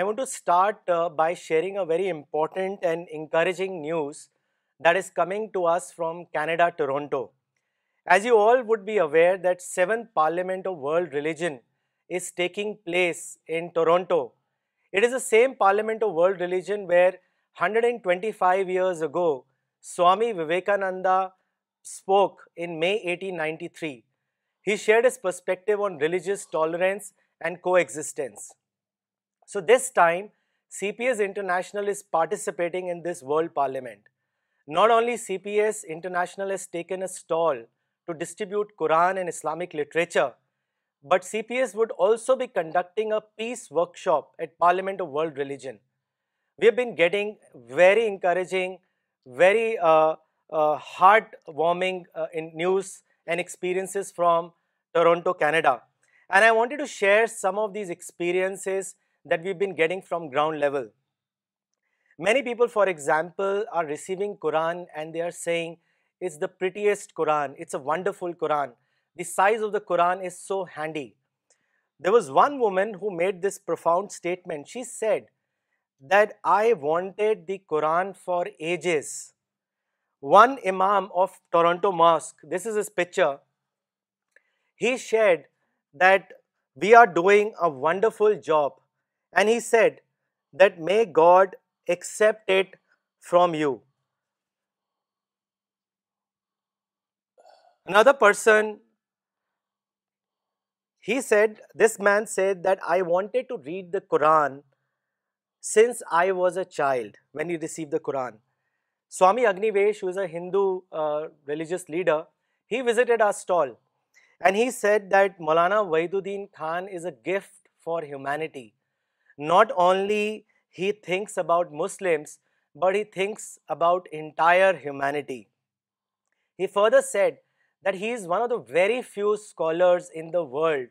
I want to start uh, by sharing a very important and encouraging news that is coming to us from Canada, Toronto. As you all would be aware that 7th Parliament of World Religion is taking place in Toronto. It is the same Parliament of World Religion where 125 years ago, Swami Vivekananda spoke in May 1893. He shared his perspective on religious tolerance and coexistence. So this time CPS International is participating in this World Parliament. Not only CPS International has taken a stall to distribute Quran and Islamic literature, but CPS would also be conducting a peace workshop at Parliament of World Religion. We have been getting very encouraging, very uh, uh, heartwarming uh, in news and experiences from Toronto, Canada. And I wanted to share some of these experiences that we've been getting from ground level. Many people, for example, are receiving Quran and they are saying, it's the prettiest Quran, it's a wonderful Quran. The size of the Quran is so handy. There was one woman who made this profound statement. She said that I wanted the Quran for ages. One Imam of Toronto Mosque, this is his picture, he shared that we are doing a wonderful job and he said that may God accept it from you. Another person, he said, this man said that I wanted to read the Quran since I was a child when he received the Quran. Swami Agnivesh, who is a Hindu uh, religious leader, he visited our stall and he said that Maulana Wahiduddin Khan is a gift for humanity. Not only he thinks about Muslims, but he thinks about entire humanity. He further said that he is one of the very few scholars in the world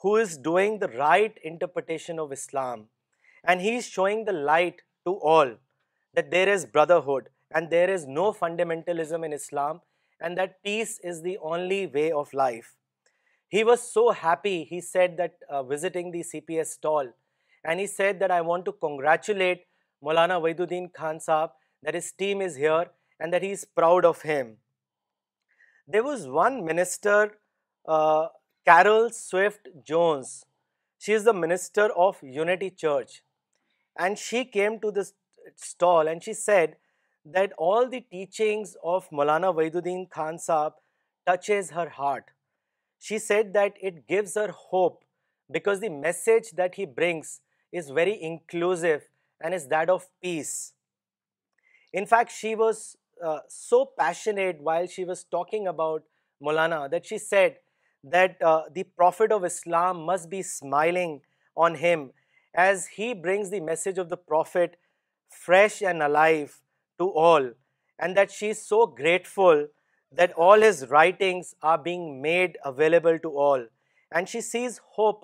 who is doing the right interpretation of Islam, and he is showing the light to all that there is brotherhood and there is no fundamentalism in Islam, and that peace is the only way of life. He was so happy, he said, that uh, visiting the CPS stall and he said that I want to congratulate Maulana Waiduddin Khan Sahab that his team is here and that he is proud of him. There was one minister, uh, Carol Swift Jones. She is the minister of Unity Church, and she came to this stall and she said that all the teachings of Maulana Waiduddin Khan Sahab touches her heart. She said that it gives her hope because the message that he brings is very inclusive and is that of peace. In fact, she was uh, so passionate while she was talking about Maulana that she said that uh, the Prophet of Islam must be smiling on him as he brings the message of the Prophet fresh and alive to all, and that she is so grateful that all his writings are being made available to all, and she sees hope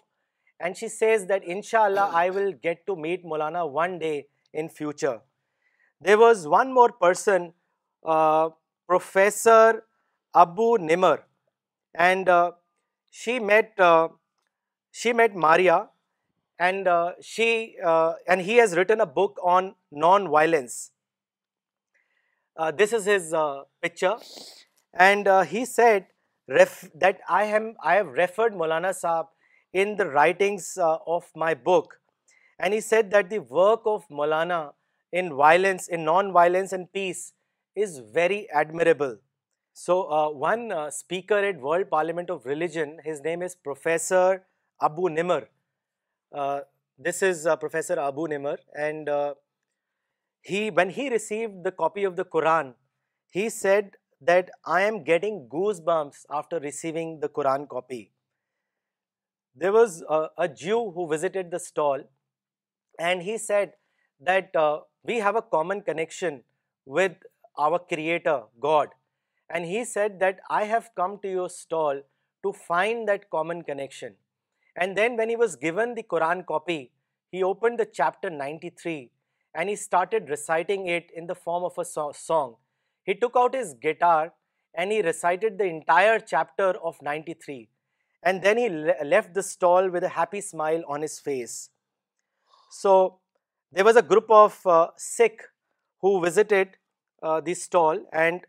and she sees that ان شاء اللہ I will get to meet Maulana one day in future there was one more person professor Abu Nimer and she met she met Maria and she and he has written a book on non violence this is his picture and he said that I am I have referred مولانا صاحب in the writings uh, of my book, and he said that the work of Maulana in violence, in non-violence and peace is very admirable. So uh, one uh, speaker at World Parliament of Religion, his name is Professor Abu Nimer. This is Professor Abu Nimer, and when he received the copy of the Quran, he said that I am getting goosebumps after receiving the Quran copy. There was a Jew who visited the stall, and he said that uh, we have a common connection with our Creator, God. And he said that I have come to your stall to find that common connection. And then when he was given the Quran copy, he opened the chapter 93 and he started reciting it in the form of a song. He took out his guitar and he recited the entire chapter of 93. And then he left the stall with a happy smile on his face. So there was a group of uh, Sikhs who visited uh, the stall, and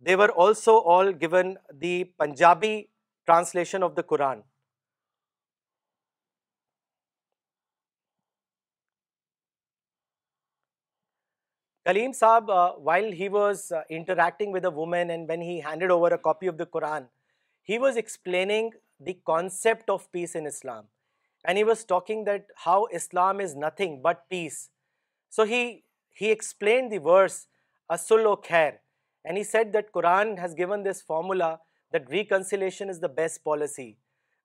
they were also all given the Punjabi translation of the Quran. Kaleem Saab, uh, while he was interacting with a woman, and when he handed over a copy of the Quran, he was explaining the concept of peace in Islam, and he was talking that how Islam is nothing but peace. So he explained the verse As-Sulhu Khair, and he said that Quran has given this formula that reconciliation is the best policy.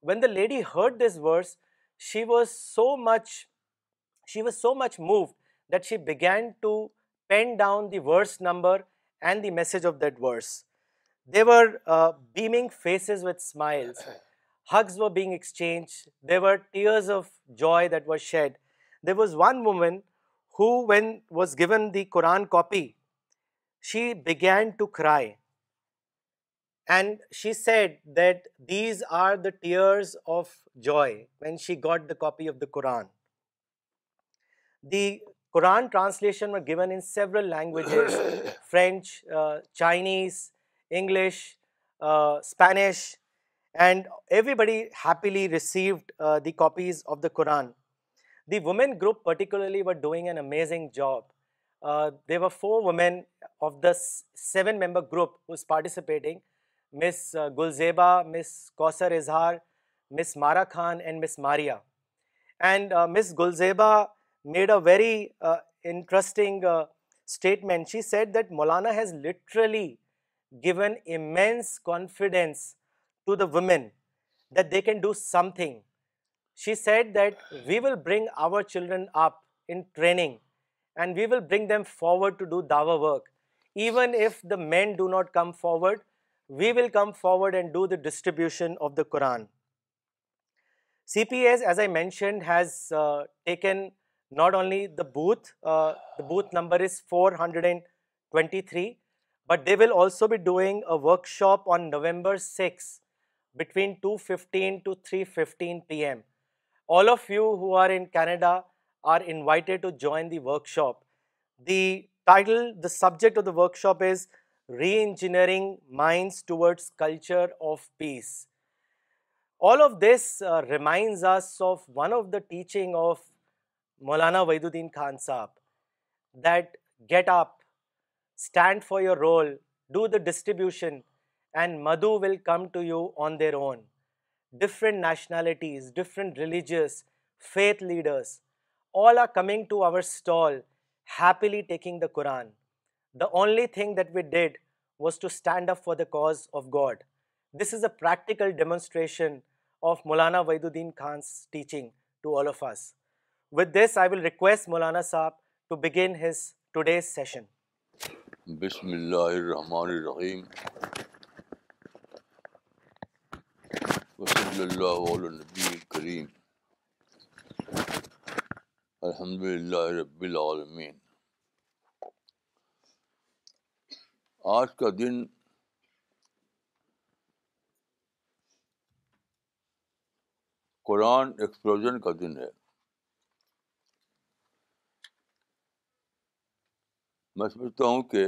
When the lady heard this verse, she was so much moved that she began to pen down the verse number and the message of that verse. They were uh, beaming faces with smiles tears of she got the کا قرآن the Quran translation languages Chinese English Spanish and everybody happily received uh, the copies of the Quran. The women group particularly were doing an amazing job. Uh, there were 4 women of the 7-member group who was participating: Miss uh, Gulzeba, Miss Kausar Izhar, Miss Mara Khan and Miss Maria. And Miss Gulzeba made a very interesting statement. She said that Maulana has literally given immense confidence to the women that they can do something. She said that we will bring our children up in training and we will bring them forward to do dawah work. Even if the men do not come forward, we will come forward and do the distribution of the Quran. CPS, as I mentioned, has uh, taken not only the booth uh, number is 423, but they will also be doing a workshop on November 6 between 2:15 to 3:15 p.m. All of you who are in Canada are invited to join the workshop. The title, the subject of the workshop is Re-engineering Minds Towards Culture of Peace. All of this uh, reminds us of one of the teaching of Maulana Waiduddin Khan Sahab, that get up, stand for your role, do the distribution, and Madhu will come to you on their own different nationalities different religious faith leaders all are coming to our stall happily taking the Quran the only thing that we did was to stand up for the cause of God this is a practical demonstration of Maulana Wahiduddin Khan's teaching to all of us with this I will request Maulana sahab to begin his today's session بسم اللہ الرحمن الرحیم صلی اللہ علیہ نبی کریم الحمد للہ رب العالمین آج کا دن قرآن ایکسپلوژن کا دن ہے میں سمجھتا ہوں کہ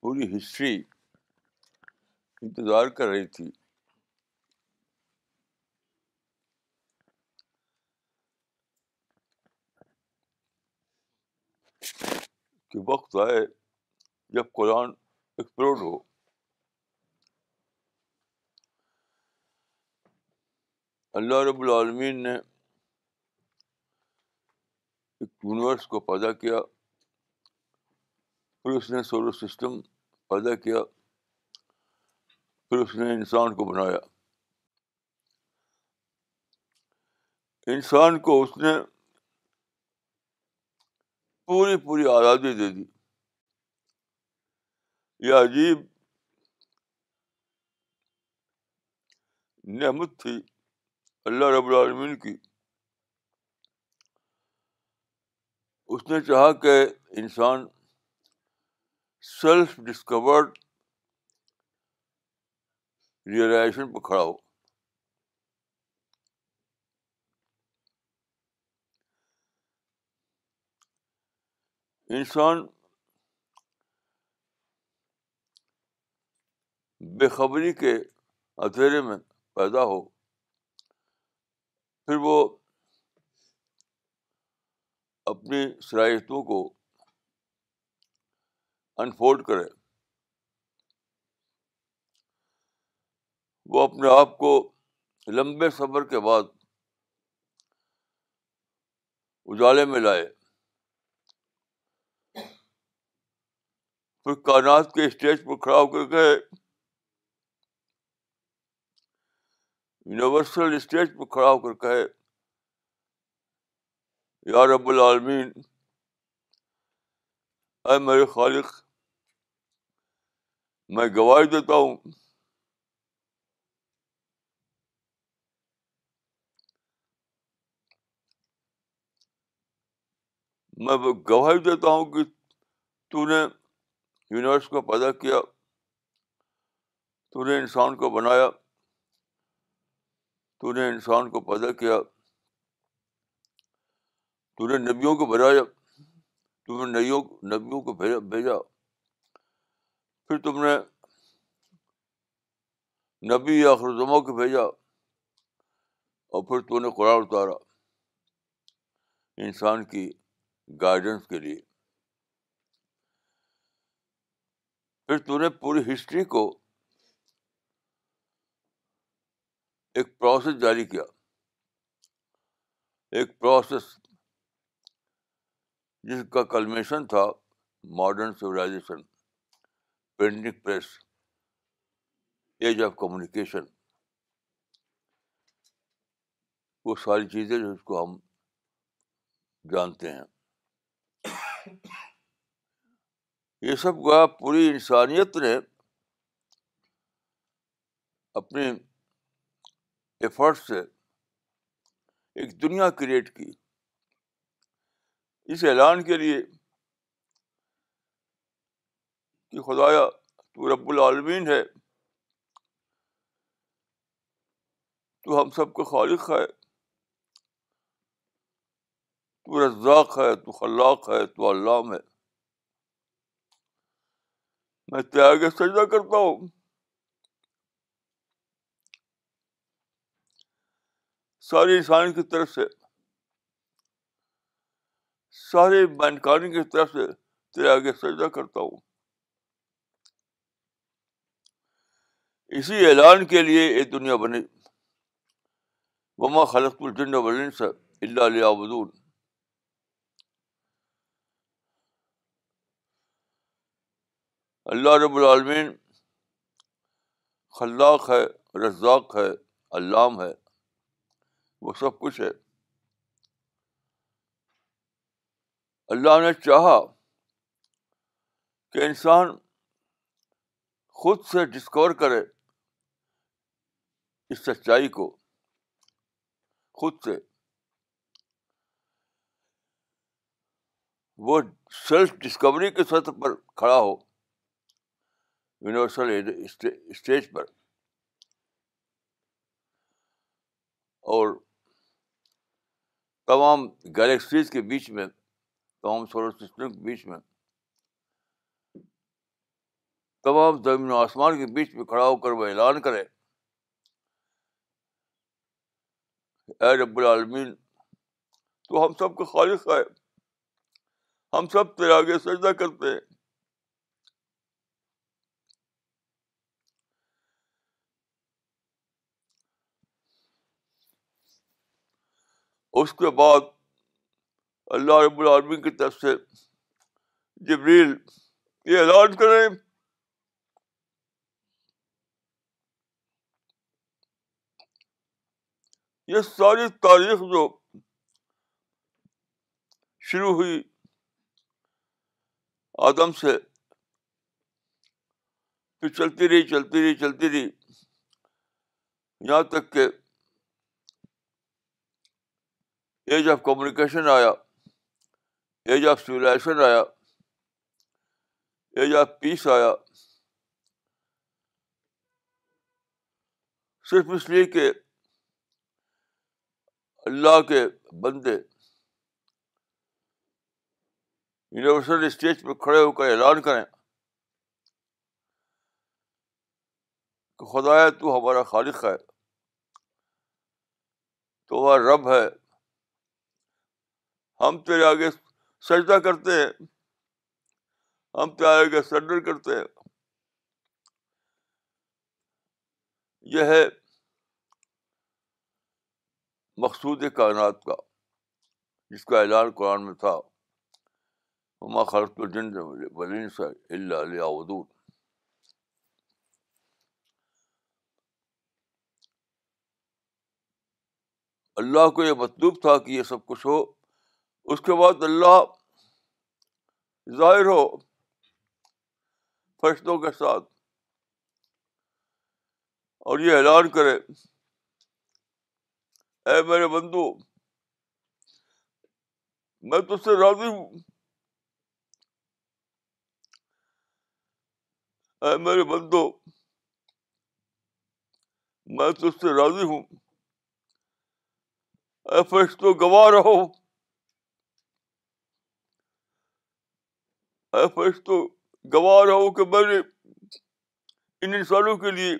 پوری ہسٹری انتظار کر رہی تھی کہ وقت آئے جب قرآن ایکسپلورڈ ہو اللہ رب العالمین نے ایک یونیورس کو پیدا کیا پھر اس نے سولر سسٹم پیدا کیا پھر اس نے انسان کو بنایا انسان کو اس نے پوری پوری آزادی دے دی یہ عجیب نعمت تھی اللہ رب العالمین کی اس نے چاہا کہ انسان سیلف ڈسکورڈ ریئلائزیشن پہ کھڑا ہو انسان بے خبری کے اندھیرے میں پیدا ہو پھر وہ اپنی صلاحیتوں کو انفولڈ کرے وہ اپنے آپ کو لمبے سفر کے بعد اجالے میں لائے پھر کائنات کے اسٹیج پر کھڑا ہو کر کے یونیورسل اسٹیج پر کھڑا ہو کر کہے یا رب العالمین اے میرے خالق میں گواہی دیتا ہوں میں گواہی دیتا ہوں کہ تو نے یونیورس کو پیدا کیا تو نے انسان کو بنایا تو نے انسان کو پیدا کیا تو نے نبیوں کو بنایا تم نے نبیوں نبیوں کو بھیجا پھر تم نے نبی یا خرزما کو بھیجا اور پھر تو نے قرآن اتارا انسان کی گائیڈنس کے لیے پھر تو نے پوری ہسٹری کو ایک پروسیس جاری کیا ایک پروسیس جس کا کلمیشن تھا modern civilisation printing press age of communication وہ ساری چیزیں جو اس کو ہم جانتے ہیں یہ سب گویا پوری انسانیت نے اپنے ایفرٹ سے ایک دنیا کریٹ کی اس اعلان کے لیے کہ خدایا تو رب العالمین ہے تو ہم سب کا خالق ہے تو رزاق ہے تو خلاق ہے تو علام ہے میں تیاگ سجا کرتا ہوں ساری انسان کی طرف سے سارے مینکانی کی طرف سے تیاگ سجا کرتا ہوں اسی اعلان کے لیے یہ دنیا بنی وما خلط اللہ علیہ بدون اللہ رب العالمین خلاق ہے رزاق ہے علام ہے وہ سب کچھ ہے اللہ نے چاہا کہ انسان خود سے ڈسکور کرے اس سچائی کو خود سے وہ سیلف ڈسکوری کے سطح پر کھڑا ہو یونیورسل اسٹیج پر اور تمام گلیکسیز کے بیچ میں تمام سولر سسٹم کے بیچ میں تمام زمین و آسمان کے بیچ میں کھڑا ہو کر وہ اعلان کرے اے رب العالمین تو ہم سب کو خالص ہے ہم سب آگے سجدہ کرتے ہیں اس کے بعد اللہ رب العالمین کی طرف سے جبریل یہ اعلان کریں یہ ساری تاریخ جو شروع ہوئی آدم سے پھر چلتی رہی چلتی رہی چلتی رہی یہاں تک کہ ایج آف کمیونیکیشن آیا ایج آف سویلائزیشن آیا ایج آف پیس آیا صرف اس لیے کہ اللہ کے بندے یونیورسل اسٹیج پہ کھڑے ہو کر اعلان کریں کہ خدا تو ہمارا خالق ہے تو وہ رب ہے ہم تیرے آگے سجدہ کرتے ہیں ہم تیرے آگے سرنڈر کرتے ہیں یہ ہے مقصود کائنات کا جس کا اعلان قرآن میں تھا ہما خرط اللہ علیہ ودود اللہ کو یہ مطلوب تھا کہ یہ سب کچھ ہو اس کے بعد اللہ ظاہر ہو فرشتوں کے ساتھ اور یہ اعلان کرے اے میرے بندو میں تج سے راضی ہوں اے میرے بندو میں تج سے راضی ہوں اے فرشتوں گواہ رہو رہا ہو کہ میں نے ان انسانوں کے لیے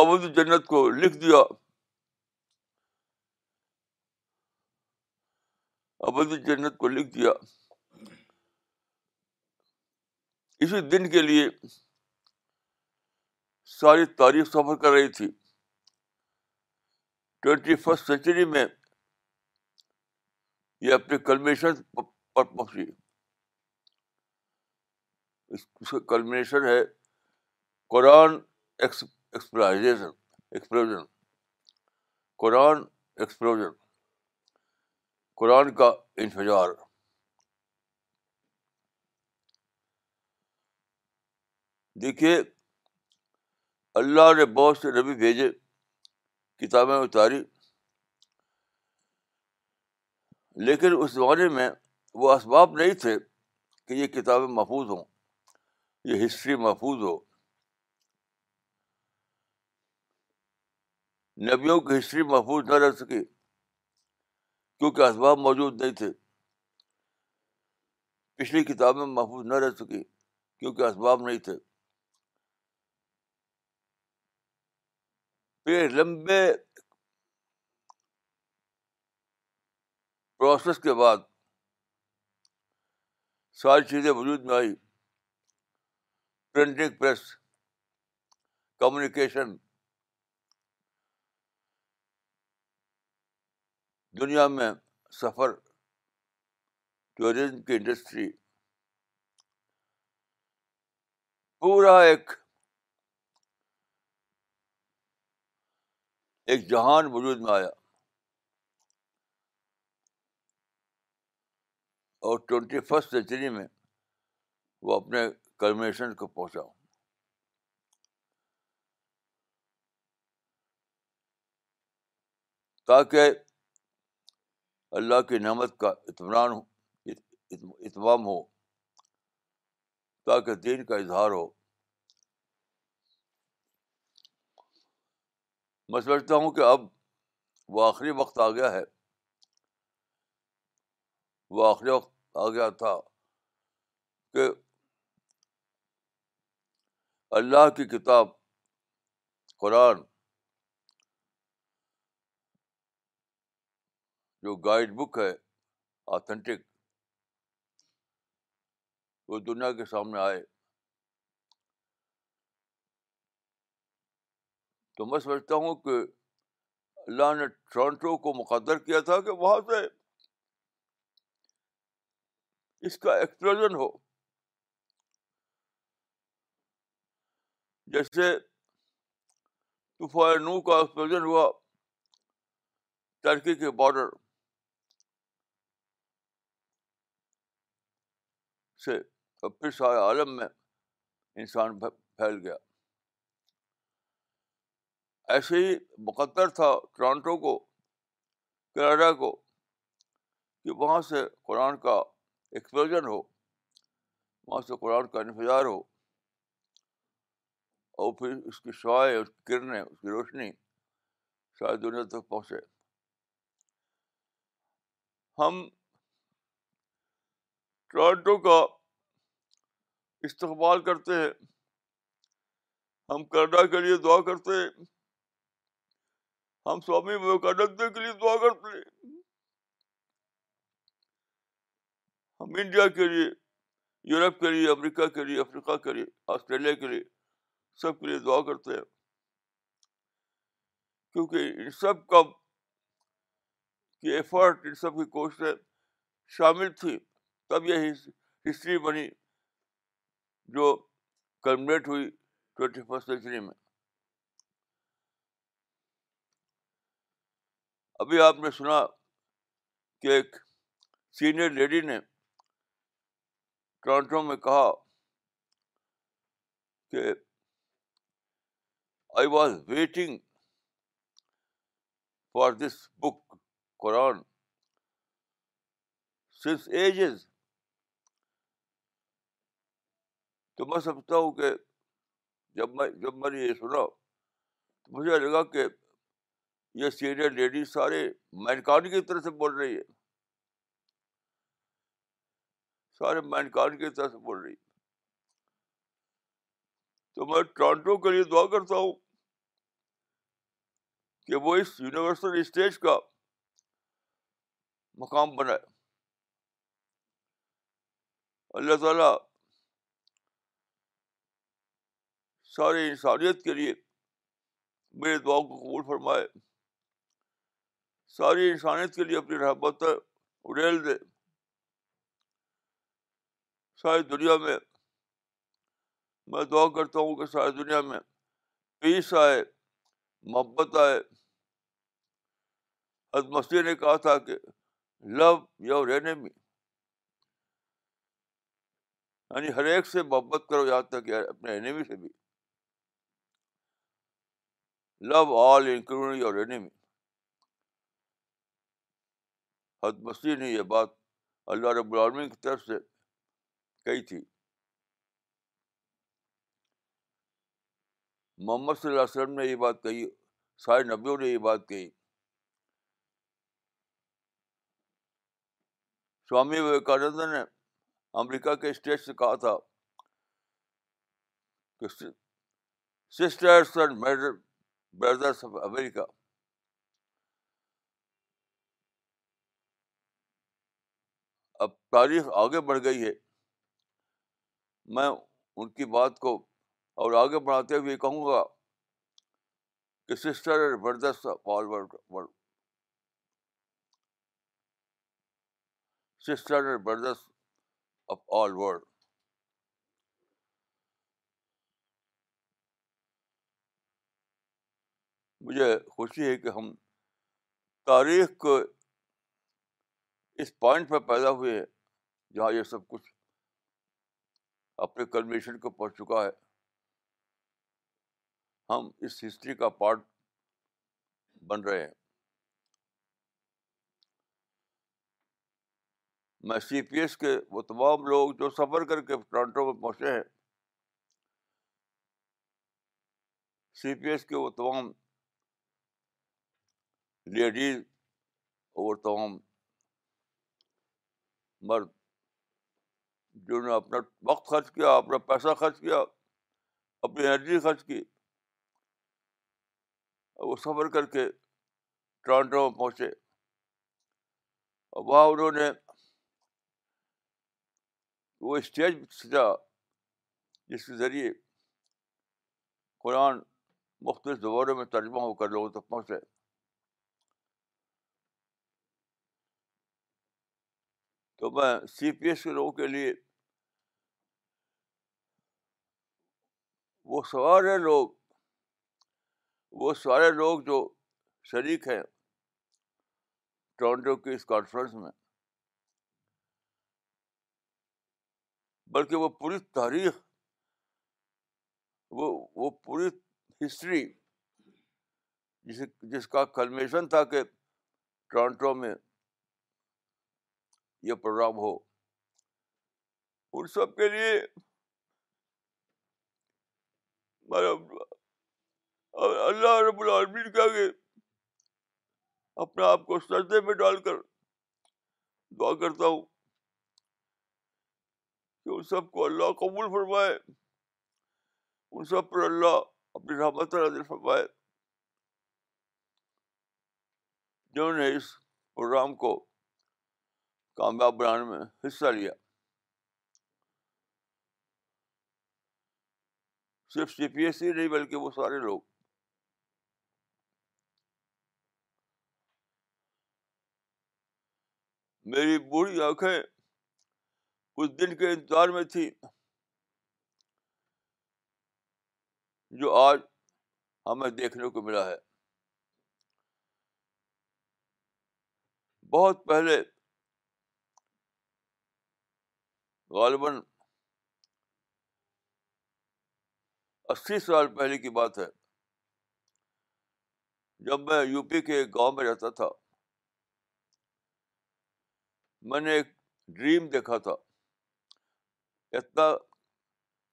ابد جنت کو لکھ دیا جنت کو لکھ دیا اسی دن کے لیے ساری تاریخ سفر کر رہی تھی ٹوینٹی فرسٹ سینچری میں یہ اپنے کلمیشن پر پہنچی اس کا کلمنیشن ہے قرآن ایکسپلائزیشن ایکسپلوژن قرآن ایکسپلوژن قرآن کا انفجار دیکھیے اللہ نے بہت سے نبی بھیجے کتابیں اتاری لیکن اس زمانے میں وہ اسباب نہیں تھے کہ یہ کتابیں محفوظ ہوں یہ ہسٹری محفوظ ہو نبیوں کی ہسٹری محفوظ نہ رہ سکی کیونکہ اسباب موجود نہیں تھے پچھلی کتابیں محفوظ نہ رہ سکی کیونکہ اسباب نہیں تھے پھر لمبے پروسیس کے بعد ساری چیزیں وجود میں آئی پرنٹنگ پریس کمیونیکیشن دنیا میں سفر ٹوریزم کی انڈسٹری پورا ایک ایک جہان وجود میں آیا اور ٹوینٹی فسٹ سینچری میں وہ اپنے پہنچا ہوں تاکہ اللہ کی نعمت کا اطمینان اتمام ہو تاکہ دین کا اظہار ہو میں سمجھتا ہوں کہ اب وہ آخری وقت آ گیا ہے وہ آخری وقت آ گیا تھا کہ اللہ کی کتاب قرآن جو گائیڈ بک ہے آتھینٹک وہ دنیا کے سامنے آئے تو میں سمجھتا ہوں کہ اللہ نے ٹورنٹو کو مقدر کیا تھا کہ وہاں سے اس کا ایکسپلوژن ہو جیسے طوفان نو کا ایکسپلوژن ہوا ترکی کے بارڈر سے پھر سارے عالم میں انسان پھیل گیا ایسے ہی مقدر تھا ٹورانٹو کو کینیڈا کو کہ وہاں سے قرآن کا ایکسپلوژن ہو وہاں سے قرآن کا انفجار ہو اور پھر اس کی شائع اس کی کرنیں اس کی روشنی شاید دنیا تک پہنچے ہم ٹورانٹو کا استقبال کرتے ہیں ہم کرنا کے لیے دعا کرتے ہیں ہم سوامی وکانند کے لیے دعا کرتے ہیں ہم انڈیا کے لیے یورپ کے لیے امریکہ کے لیے افریقہ کے لیے آسٹریلیا کے لیے سب کے لیے دعا کرتے ہیں کیونکہ ان سب کا کی ایفرٹ شامل تھی تب یہ ہسٹری بنی جو کمپلیٹ ہوئی ٹوینٹی فرسٹ سینچری میں ابھی آپ نے سنا کہ ایک سینئر لیڈی نے ٹورانٹو میں کہا کہ I was waiting for this book Quran since ages تو میں سمجھتا ہوں کہ جب میں جب میں نے یہ سنا تو مجھے لگا کہ یہ سینئر لیڈی سارے مین کان کی طرف سے بول رہی ہے سارے مین کان کی طرف سے بول رہی ہے تو میں ٹورانٹو کے لیے دعا کرتا ہوں کہ وہ اس یونیورسل اسٹیج کا مقام بنائے اللہ تعالیٰ ساری انسانیت کے لیے میرے دعاؤں کو قبول فرمائے ساری انسانیت کے لیے اپنی رحبت اڑیل دے ساری دنیا میں میں دعا کرتا ہوں کہ ساری دنیا میں پیس آئے محبت آئے حد مسیح نے کہا تھا کہ لو یور اینمی یعنی ہر ایک سے محبت کرو یہاں تک کہ اپنے اینمی سے بھی love all including your enemy حد مسیح نے یہ بات اللہ رب العالمین کی طرف سے کہی تھی محمد صلی اللہ علیہ وسلم نے یہ بات کہی سارے نبیوں نے یہ بات کہی سوامی وویکانند نے امریکہ کے اسٹیٹ سے کہا تھا سسٹر بردرس آف امریکہ اب تاریخ آگے بڑھ گئی ہے میں ان کی بات کو اور آگے بڑھاتے ہوئے کہوں گا کہ sister world brother are brothers of all world مجھے خوشی ہے کہ ہم تاریخ کو اس پوائنٹ پہ پیدا ہوئے ہیں جہاں یہ سب کچھ اپنے کلمیشن کو پہنچ چکا ہے ہم اس ہسٹری کا پارٹ بن رہے ہیں میں سی پی ایس کے وہ تمام لوگ جو سفر کر کے ٹورانٹو میں پہنچے ہیں سی پی ایس کے وہ تمام لیڈیز اور وہ تمام مرد جنہوں نے اپنا وقت خرچ کیا اپنا پیسہ خرچ کیا اپنی انرجی خرچ کی وہ سفر کر کے ٹرانٹو میں پہنچے اور وہاں انہوں نے وہ اسٹیج سجا جس کے ذریعے قرآن مختلف زبانوں میں ترجمہ ہو کر لوگوں تک پہنچے تو میں سی پی ایس کے لوگوں کے لیے وہ سوار ہیں لوگ وہ سارے لوگ جو شریک ہیں ٹورنٹو کی اس کانفرنس میں بلکہ وہ پوری تاریخ وہ وہ پوری ہسٹری جس جس کا کلمیشن تھا کہ ٹورنٹو میں یہ پروگرام ہو ان سب کے لیے مطلب اور اللہ رب العالمین کے آگے اپنے آپ کو سجدے میں ڈال کر دعا کرتا ہوں کہ ان سب کو اللہ قبول فرمائے ان سب پر اللہ اپنی رحمت رحبت فرمائے جنہوں نے اس پروگرام کو کامیاب بنانے میں حصہ لیا صرف سی پی ایس سی نہیں بلکہ وہ سارے لوگ میری بوڑھی آنکھیں اس دن کے انتظار میں تھی جو آج ہمیں دیکھنے کو ملا ہے بہت پہلے غالباً اسی سال پہلے کی بات ہے جب میں یو پی کے ایک گاؤں میں رہتا تھا میں نے ایک ڈریم دیکھا تھا اتنا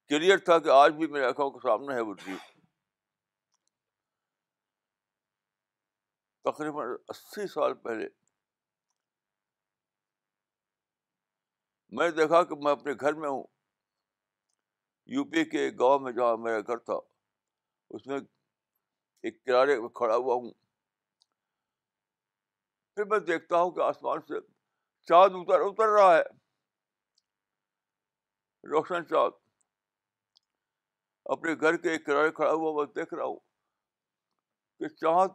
کلیئر تھا کہ آج بھی میرے آنکھوں کے سامنے ہے وہ ڈریم تقریباً اسی سال پہلے میں دیکھا کہ میں اپنے گھر میں ہوں یو پی کے گاؤں میں جہاں میرا گھر تھا اس میں ایک کنارے کھڑا ہوا ہوں پھر میں دیکھتا ہوں کہ آسمان سے چاند اتر اتر رہا ہے روشن چاند اپنے گھر کے کرائے کھڑا ہوا میں دیکھ رہا ہوں کہ چاند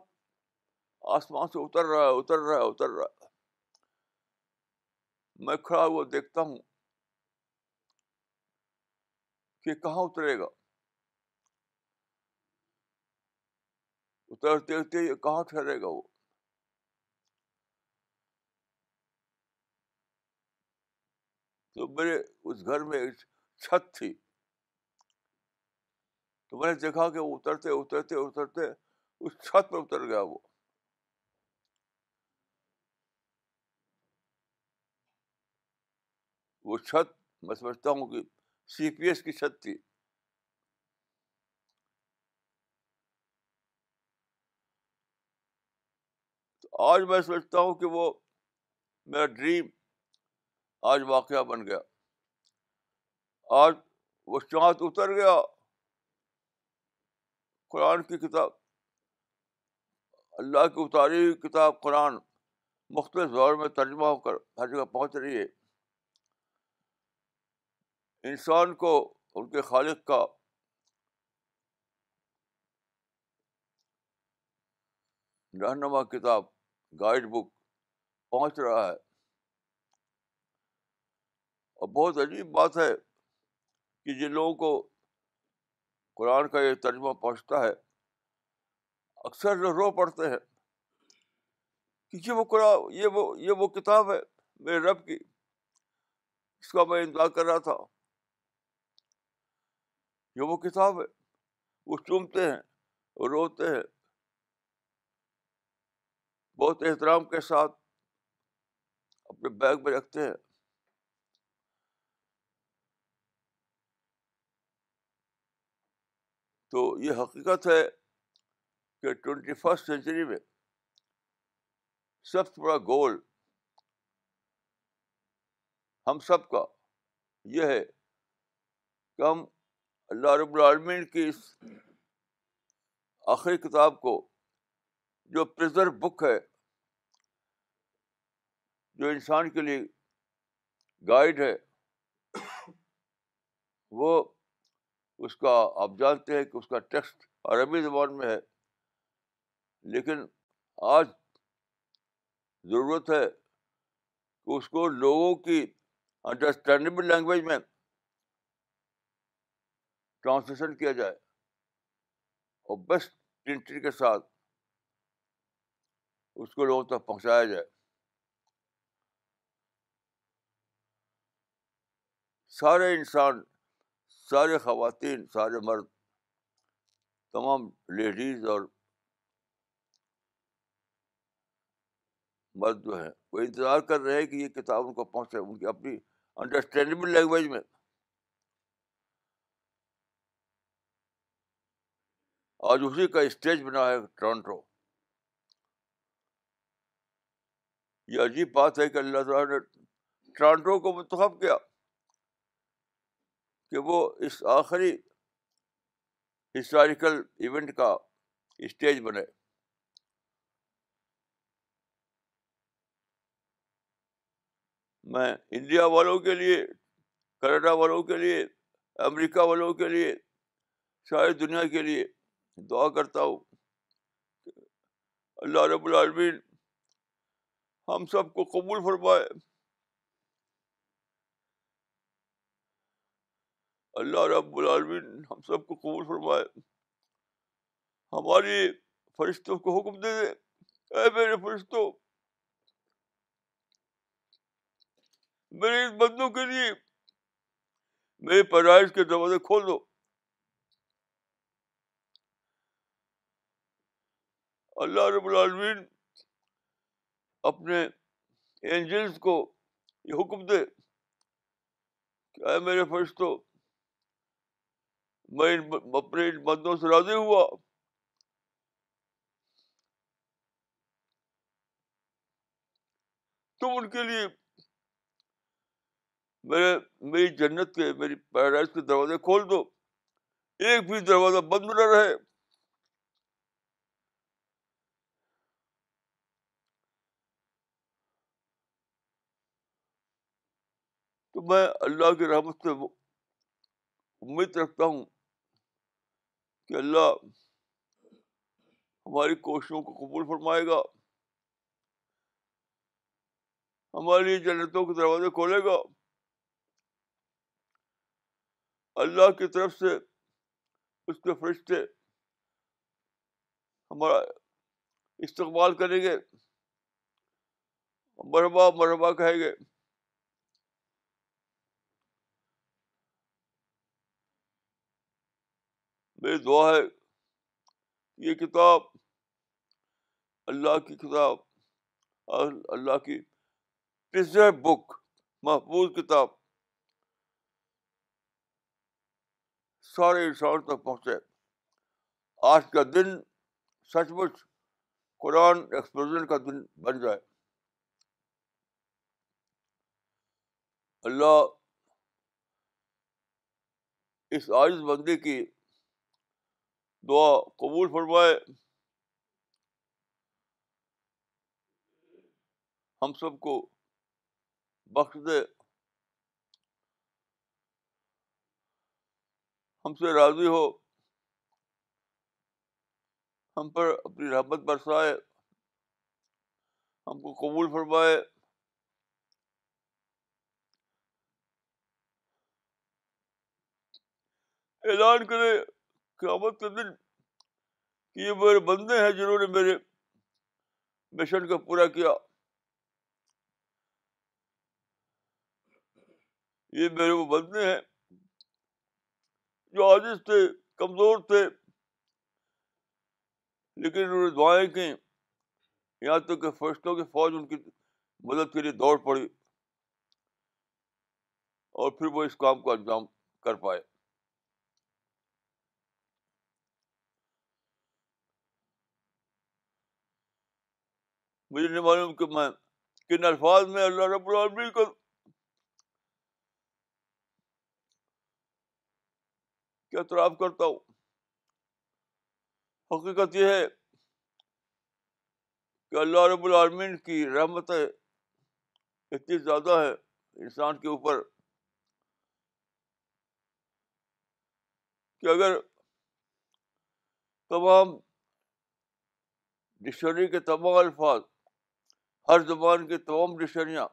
آسمان سے اتر رہا ہے اتر رہا ہے اتر رہا ہے میں کھڑا ہوا دیکھتا ہوں کہ کہاں اترے گا اترتے اترتے کہاں ٹھہرے گا وہ تو میرے اس گھر میں ایک چھت تھی تو میں نے دیکھا کہ وہ اترتے اترتے اترتے اس چھت پہ اتر گیا وہ چھت میں سمجھتا ہوں کہ سی پی ایس کی چھت تھی آج میں سمجھتا ہوں کہ وہ میرا ڈریم آج واقعہ بن گیا آج وہ چاند اتر گیا قرآن کی کتاب اللہ کی اتاری ہوئی کتاب قرآن مختلف دور میں ترجمہ ہو کر ہر جگہ پہنچ رہی ہے انسان کو ان کے خالق کا رہنما کتاب گائیڈ بک پہنچ رہا ہے اور بہت عجیب بات ہے کہ جن لوگوں کو قرآن کا یہ ترجمہ پہنچتا ہے اکثر لوگ رو پڑھتے ہیں یہ وہ قرآن یہ وہ یہ وہ کتاب ہے میرے رب کی اس کا میں انتظار کر رہا تھا یہ وہ کتاب ہے وہ چومتے ہیں وہ روتے ہیں بہت احترام کے ساتھ اپنے بیگ میں رکھتے ہیں تو یہ حقیقت ہے کہ ٹوینٹی فسٹ سینچری میں سب سے بڑا گول ہم سب کا یہ ہے کہ ہم اللہ رب العالمین کی اس آخری کتاب کو جو پریزرو بک ہے جو انسان کے لیے گائیڈ ہے وہ اس کا آپ جانتے ہیں کہ اس کا ٹیکسٹ عربی زبان میں ہے لیکن آج ضرورت ہے کہ اس کو لوگوں کی انڈرسٹینڈیبل لینگویج میں ٹرانسلیشن کیا جائے اور بیسٹ پرنٹری کے ساتھ اس کو لوگوں تک پہنچایا جائے سارے انسان سارے خواتین سارے مرد تمام لیڈیز اور مرد جو ہیں وہ انتظار کر رہے ہیں کہ یہ کتاب ان کو پہنچے ان کی اپنی انڈرسٹینڈیبل لینگویج میں آج اسی کا اسٹیج بنا ہے ٹورنٹو یہ عجیب بات ہے کہ اللہ تعالیٰ نے ٹورنٹو کو منتخب کیا کہ وہ اس آخری ہسٹوریکل ایونٹ کا اسٹیج بنے میں انڈیا والوں کے لیے کینیڈا والوں کے لیے امریکہ والوں کے لیے ساری دنیا کے لیے دعا کرتا ہوں اللہ رب العالمین ہم سب کو قبول فرمائے اللہ رب العالمین ہم سب کو قبول فرمائے ہماری فرشتوں کو حکم دے دے اے میرے فرشتوں میرے بندوں کے لیے میری پیدائش کے دروازے کھول دو اللہ رب العالمین اپنے اینجلس کو یہ حکم دے کہ اے میرے فرشتوں میں اپنے ان بندوں سے راضی ہوا تم ان کے لیے میرے میری جنت کے میری پیراڈائز کے دروازے کھول دو ایک بھی دروازہ بند نہ رہے تو میں اللہ کی رحمت سے امید رکھتا ہوں کہ اللہ ہماری کوششوں کو قبول فرمائے گا ہماری جنتوں کے دروازے کھولے گا اللہ کی طرف سے اس کے فرشتے ہمارا استقبال کریں گے مرحبا مرحبا کہیں گے میری دعا ہے یہ کتاب اللہ کی کتاب اللہ کی بک محفوظ کتاب سارے انسان تک پہنچے آج کا دن سچ مچ قرآن ایکسپلوژن کا دن بن جائے اللہ اس آئس بندی کی دعا قبول فرمائے ہم سب کو بخش دے ہم سے راضی ہو ہم پر اپنی رحمت برسائے ہم کو قبول فرمائے اعلان کرے قیامت کے دن یہ میرے بندے ہیں جنہوں نے میرے مشن کا پورا کیا یہ میرے وہ بندے ہیں جو عزیز تھے کمزور تھے لیکن انہوں نے دعائیں کی یہاں تک کہ فرشتوں کی فوج ان کی مدد کے لیے دوڑ پڑی اور پھر وہ اس کام کو انجام کر پائے مجھے نہیں معلوم کہ میں کن الفاظ میں اللہ رب العالمین کو کیا اعتراف کرتا ہوں حقیقت یہ ہے کہ اللہ رب العالمین کی رحمت اتنی زیادہ ہے انسان کے اوپر کہ اگر تمام ڈکشنری کے تمام الفاظ ہر زبان کی تمام ڈکشنریاں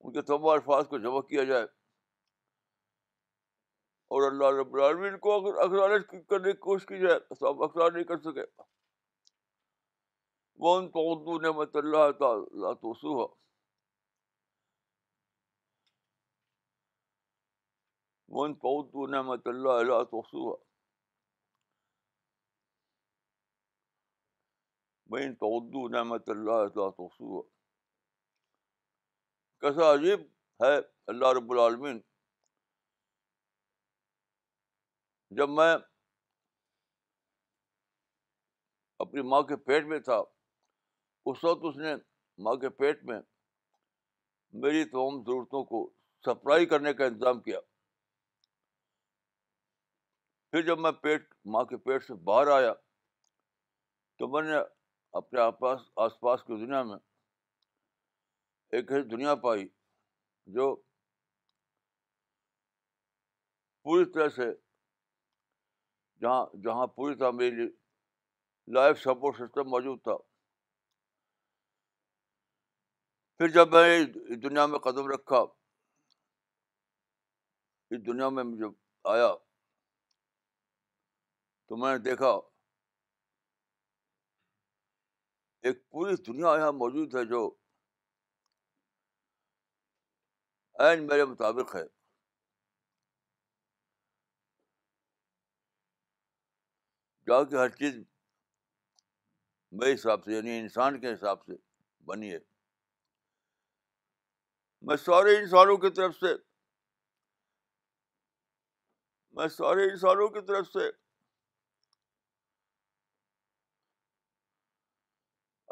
ان کے تمام الفاظ کو جمع کیا جائے اور اللہ رب العالمین کو اگر اخراج کرنے کی کوشش کی جائے تو آپ اخراج نہیں کر سکے بند پاؤ نعمت اللہ تعالیٰ تو نعمت اللہ اللہ تو سوہا بین میں اللہ تو کیسا عجیب ہے اللہ رب العالمین جب میں اپنی ماں کے پیٹ میں تھا اس وقت اس نے ماں کے پیٹ میں میری تمام ضرورتوں کو سپلائی کرنے کا انتظام کیا پھر جب میں پیٹ ماں کے پیٹ سے باہر آیا تو میں نے اپنے آپس آس پاس کی دنیا میں ایک ایسی دنیا پائی جو پوری طرح سے جہاں جہاں پوری طرح میری لائف سپورٹ سسٹم موجود تھا پھر جب میں اس دنیا میں قدم رکھا اس دنیا میں جب آیا تو میں نے دیکھا ایک پوری دنیا یہاں موجود ہے جو عین میرے مطابق ہے جا کے ہر چیز میرے حساب سے یعنی انسان کے حساب سے بنی ہے میں سارے انسانوں کی طرف سے میں سارے انسانوں کی طرف سے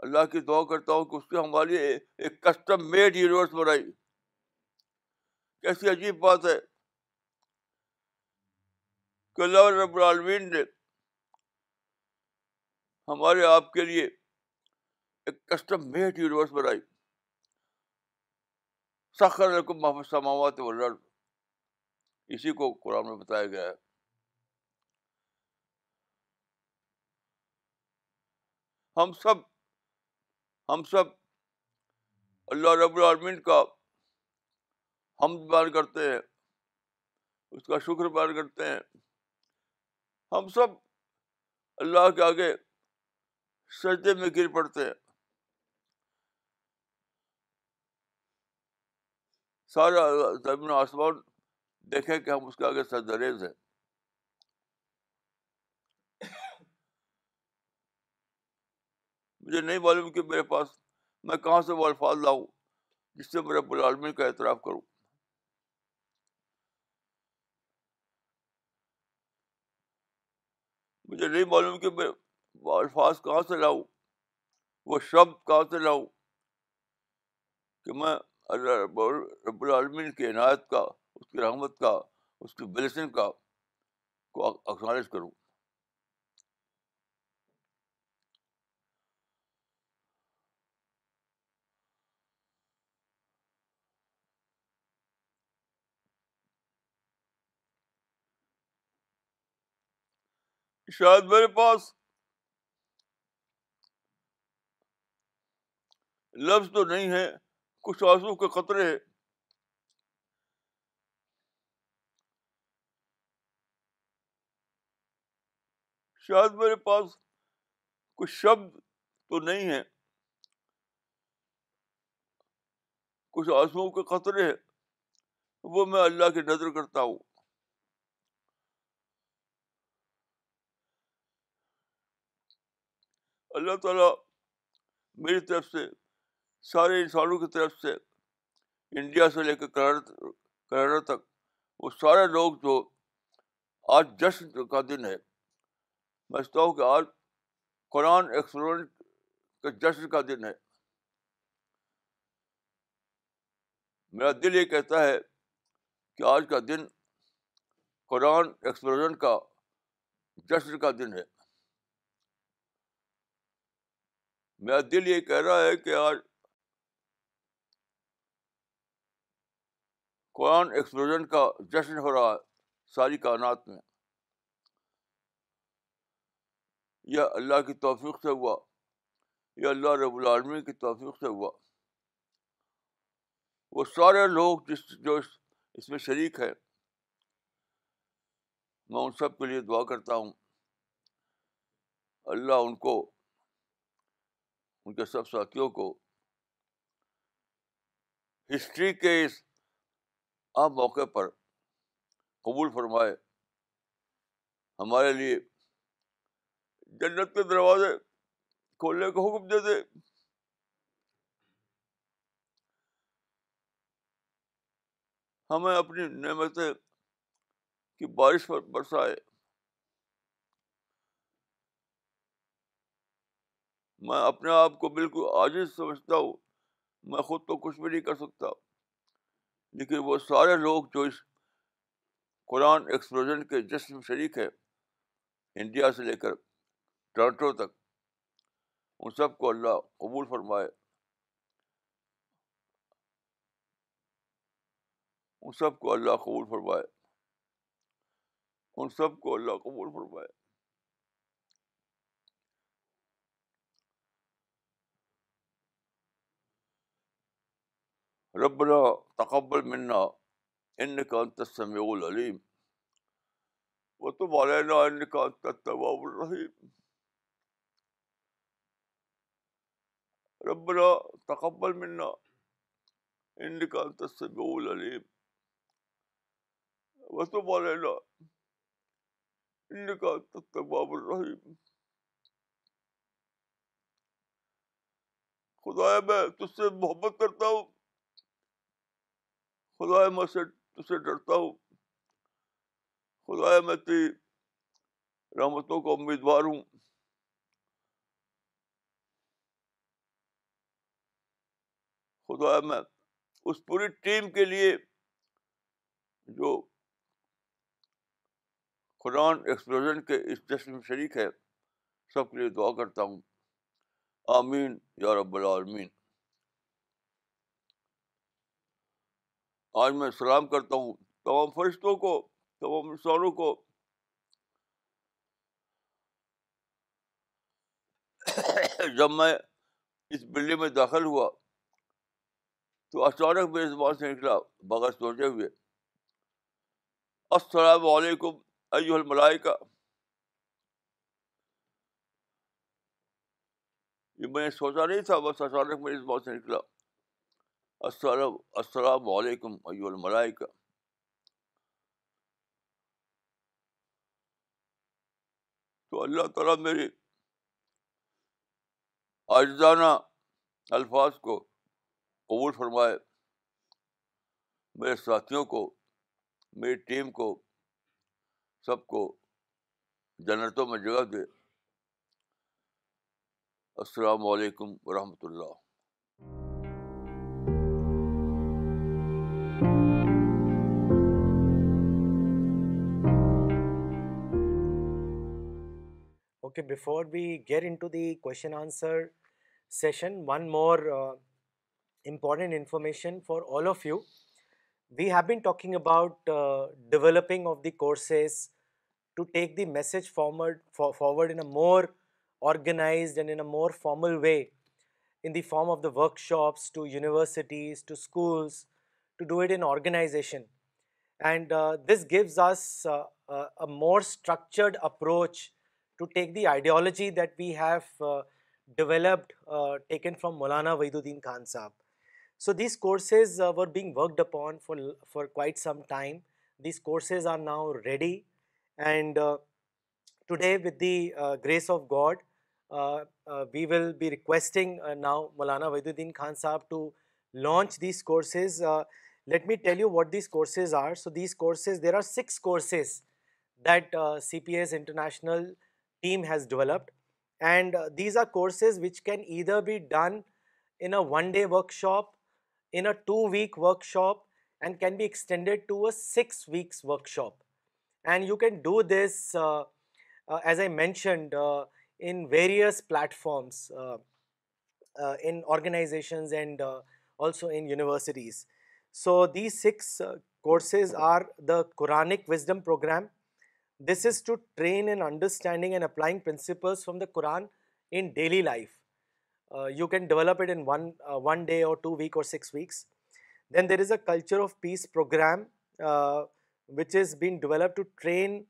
اللہ کی دعا کرتا ہوں کہ اس نے ہمارے ایک کسٹم میڈ یونیورس بنائی کیسی عجیب بات ہے کہ اللہ رب العالمین نے ہمارے آپ کے لیے ایک کسٹم میڈ یونیورس بنائی سخر رقم سماوات اسی کو قرآن میں بتایا گیا ہے ہم سب ہم سب اللہ رب العالمین کا حمد بار کرتے ہیں اس کا شکر بار کرتے ہیں ہم سب اللہ کے آگے سجدے میں گر پڑتے ہیں سارا زمین آسمان دیکھیں کہ ہم اس کے آگے سجدریز ہیں مجھے نہیں معلوم کہ میرے پاس میں کہاں سے وہ الفاظ لاؤں جس سے میں رب العالمین کا اعتراف کروں مجھے نہیں معلوم کہ میں وہ الفاظ کہاں سے لاؤں وہ شبد کہاں سے لاؤں کہ میں اللہ رب رب العالمین کی عنایت کا اس کی رحمت کا اس کی بلیسنگ کا کو اکنالج کروں شاید میرے پاس لفظ تو نہیں ہے کچھ آنسو کے خطرے ہے شاید میرے پاس کچھ شبد تو نہیں ہے کچھ آنسو کے خطرے ہے وہ میں اللہ کی نظر کرتا ہوں اللہ تعالیٰ میری طرف سے سارے انسانوں کی طرف سے انڈیا سے لے کے وہ سارے لوگ جو آج جشن کا دن ہے میں سمجھتا ہوں کہ آج قرآن ایکسپریمنٹ کا جشن کا دن ہے میرا دل یہ کہتا ہے کہ آج کا دن قرآن ایکسپلوژن کا جشن کا دن ہے میرا دل یہ کہہ رہا ہے کہ آج قرآن ایکسپلوژن کا جشن ہو رہا ہے ساری کائنات میں یا اللہ کی توفیق سے ہوا یا اللہ رب العالمی کی توفیق سے ہوا وہ سارے لوگ جس جو اس میں شریک ہے میں ان سب کے لیے دعا کرتا ہوں اللہ ان کو ان کے سب ساتھیوں کو ہسٹری کے اس موقع پر قبول فرمائے ہمارے لیے جنت کے دروازے کھولنے کا حکم دے دے ہمیں اپنی نعمتیں کی بارش پر برسائے میں اپنے آپ کو بالکل عاجز سمجھتا ہوں میں خود تو کچھ بھی نہیں کر سکتا لیکن وہ سارے لوگ جو اس قرآن ایکسپلوژن کے جشن میں شریک ہے انڈیا سے لے کر ٹرانٹو تک ان سب کو اللہ قبول فرمائے ان سب کو اللہ قبول فرمائے ان سب کو اللہ قبول فرمائے ربنا تقبل منا ان کا انت سمیع العلیم و تم علینا ان کا انت التواب الرحیم ربنا تقبل منا ان کا انت سمیع العلیم و تم علینا ان کا انت التواب الرحیم خدایا میں تجھ سے محبت کرتا ہوں خدا میں سے تجھ سے ڈرتا ہوں خدا میں تی رحمتوں کا امیدوار ہوں خدا میں اس پوری ٹیم کے لیے جو قرآن ایکسپلوژن کے اس میں شریک ہے سب کے لیے دعا کرتا ہوں آمین یا رب العالمین آج میں سلام کرتا ہوں تمام فرشتوں کو تمام انسانوں کو جب میں اس بلڈ میں داخل ہوا تو اچانک میرے زبان سے نکلا بغیر سوچے ہوئے السلام علیکم ایو الملائکہ کا یہ میں نے سوچا نہیں تھا بس اچانک میرے زبان سے نکلا السلام السلام علیکم ایو الملائکہ تو اللہ تعالیٰ میری آجزانہ الفاظ کو قبول فرمائے میرے ساتھیوں کو میری ٹیم کو سب کو جنتوں میں جگہ دے السلام علیکم ورحمۃ اللہ Okay, before we get into the question answer session, one more uh, important information for all of you. We have been talking about uh, developing of the courses to take the message forward in a more organized and in a more formal way, in the form of the workshops to universities, to schools, to do it in organization. And uh, this gives us a more structured approach to take the ideology that we have uh, developed, uh, taken from Maulana Wahiduddin Khan Sahab. So these courses uh, were being worked upon for quite some time. These courses are now ready, and today with the grace of God, we will be requesting now Maulana Wahiduddin Khan Sahab to launch these courses. Let me tell you what these courses are. So these courses, there are 6 courses that CPAS International team has developed, and uh, these are courses which can either be done in a one-day workshop, in a 2-week workshop, and can be extended to a 6 weeks workshop. And you can do this uh, uh, as I mentioned in various platforms, in organizations and also in universities. So these 6 courses are the Quranic Wisdom Program, this is to train in understanding and applying principles from the Quran in daily life. Uh, you can develop it in one uh, day or 2 weeks or 6 weeks. Then there is a Culture of Peace program uh, which is being developed to train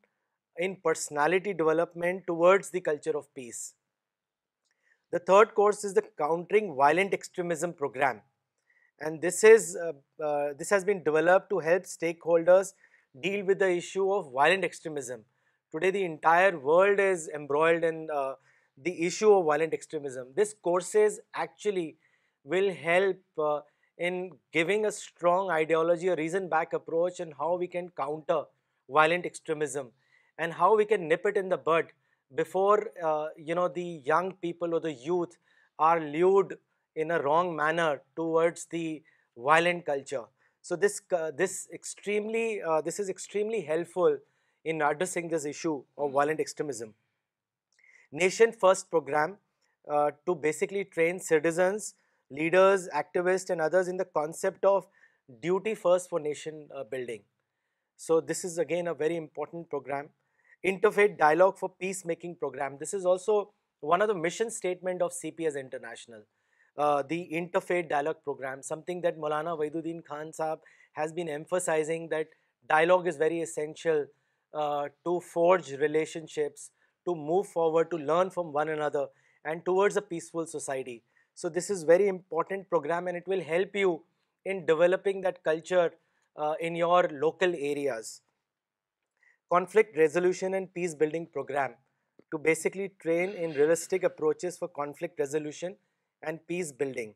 in personality development towards the culture of peace. The third course is the Countering Violent Extremism program, and this has been developed to help stakeholders deal with the issue of violent extremism. Today the entire world is embroiled in uh, the issue of violent extremism. These courses actually will help uh, in giving a strong ideology, a reason-back approach on how we can counter violent extremism and how we can nip it in the bud before uh, the young people or the youth are lured in a wrong manner towards the violent culture. So uh, uh, this is extremely helpful in addressing this issue of hmm. violent extremism. Nation First program uh, to basically train citizens, leaders, activists and others in the concept of duty first for nation building. So this is again a very important program. Interfaith Dialogue for Peacemaking program. This is also one of the mission statement of CPS International. Uh, the interfaith dialogue program, something that Maulana Waiduddin Khan Sahab has been emphasizing, that dialogue is very essential uh, to forge relationships, to move forward, to learn from one another and towards a peaceful society. So this is very important program, and it will help you in developing that culture uh, in your local areas. Conflict resolution and peace building program, to basically train in realistic approaches for conflict resolution and peace building.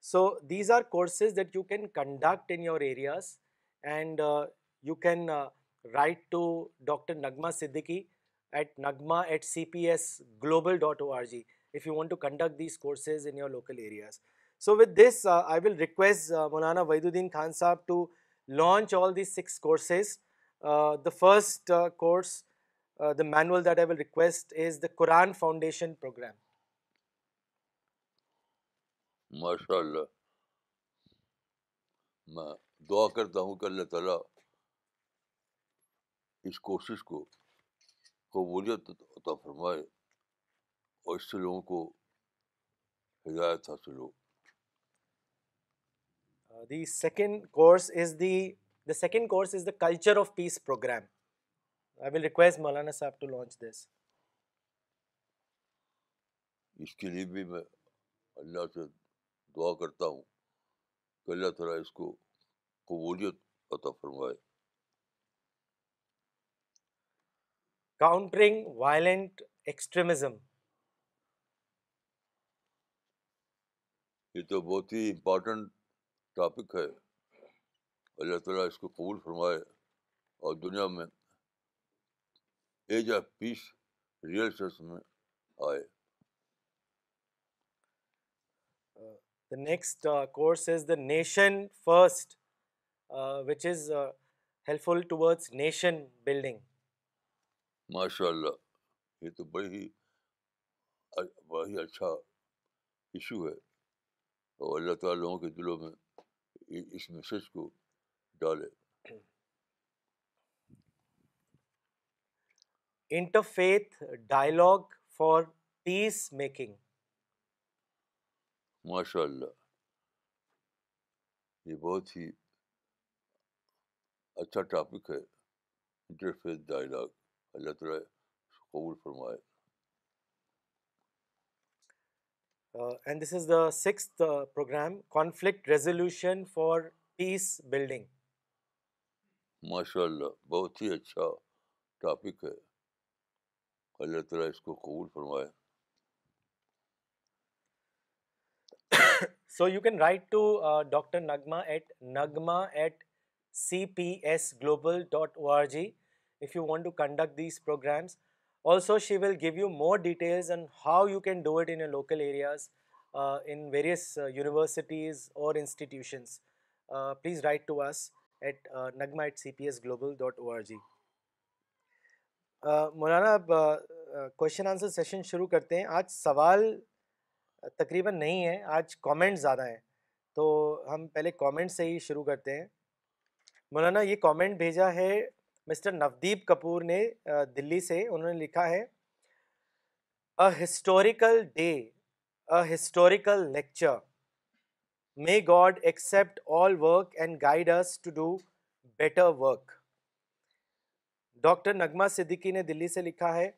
So these are courses that you can conduct in your areas, and uh, you can uh, write to Dr. Nagma Siddiqui at nagma@cpsglobal.org if you want to conduct these courses in your local areas. So with this, uh, I will request Maulana Wahiduddin Khan Sahab to launch all these 6 courses. The first course, the manual that I will request is the Quran Foundation Program. ماشاء اللہ میں دعا کرتا ہوں کہ اللہ تعالیٰ اس کوشش کو قبولیت عطا فرمائے اور اس سے لوگوں کو ہدایت حاصل ہو the second course is the the second course is the culture of peace programme I will request مولانا صاحب ٹو لانچ دس اس کے لیے بھی میں اللہ سے کرتا ہوں کہ اللہ تعالیٰ اس کو قبولیت عطا فرمائے کاؤنٹرنگ وائلنٹ ایکسٹریمزم یہ تو بہت ہی امپورٹنٹ ٹاپک ہے اللہ تعالیٰ اس کو قبول فرمائے اور دنیا میں ایج آف پیس ریئل میں آئے next course is the nation first which is helpful toward nation building ماشاء اللہ یہ تو بڑی ہی اچھا ایشو ہے اور اللہ تعالیٰ لوگوں کے دلوں میں اس میسج کو ڈالے ڈائلاگ فار پیس میکنگ ماشاء اللہ یہ بہت ہی اچھا ٹاپک ہے ڈائلاگ اللہ تعالیٰ قبول فرمائے and this is the six programme conflict resolution for peace building ماشاء اللہ بہت ہی اچھا ٹاپک ہے اللہ تعالیٰ اس کو قبول فرمائے so you can write to doctor نغمہ ایٹ نغمہ at C P S global dot O R G if you want to conduct these programmes also she will give you more details and how you can do it in local areas in various universities اور institutions please write to us at نغمہ at C P S global dot O R G مولانا اب question answer session شروع کرتے ہیں آج سوال تقریباً نہیں ہے آج کامنٹ زیادہ ہیں تو ہم پہلے کامنٹ سے ہی شروع کرتے ہیں مولانا یہ کامنٹ بھیجا ہے مسٹر نودیپ کپور نے دلی سے انہوں نے لکھا ہے a historical day a historical lecture may God accept all work and guide to do better work doctor نغمہ صدیقی نے دلی سے لکھا ہے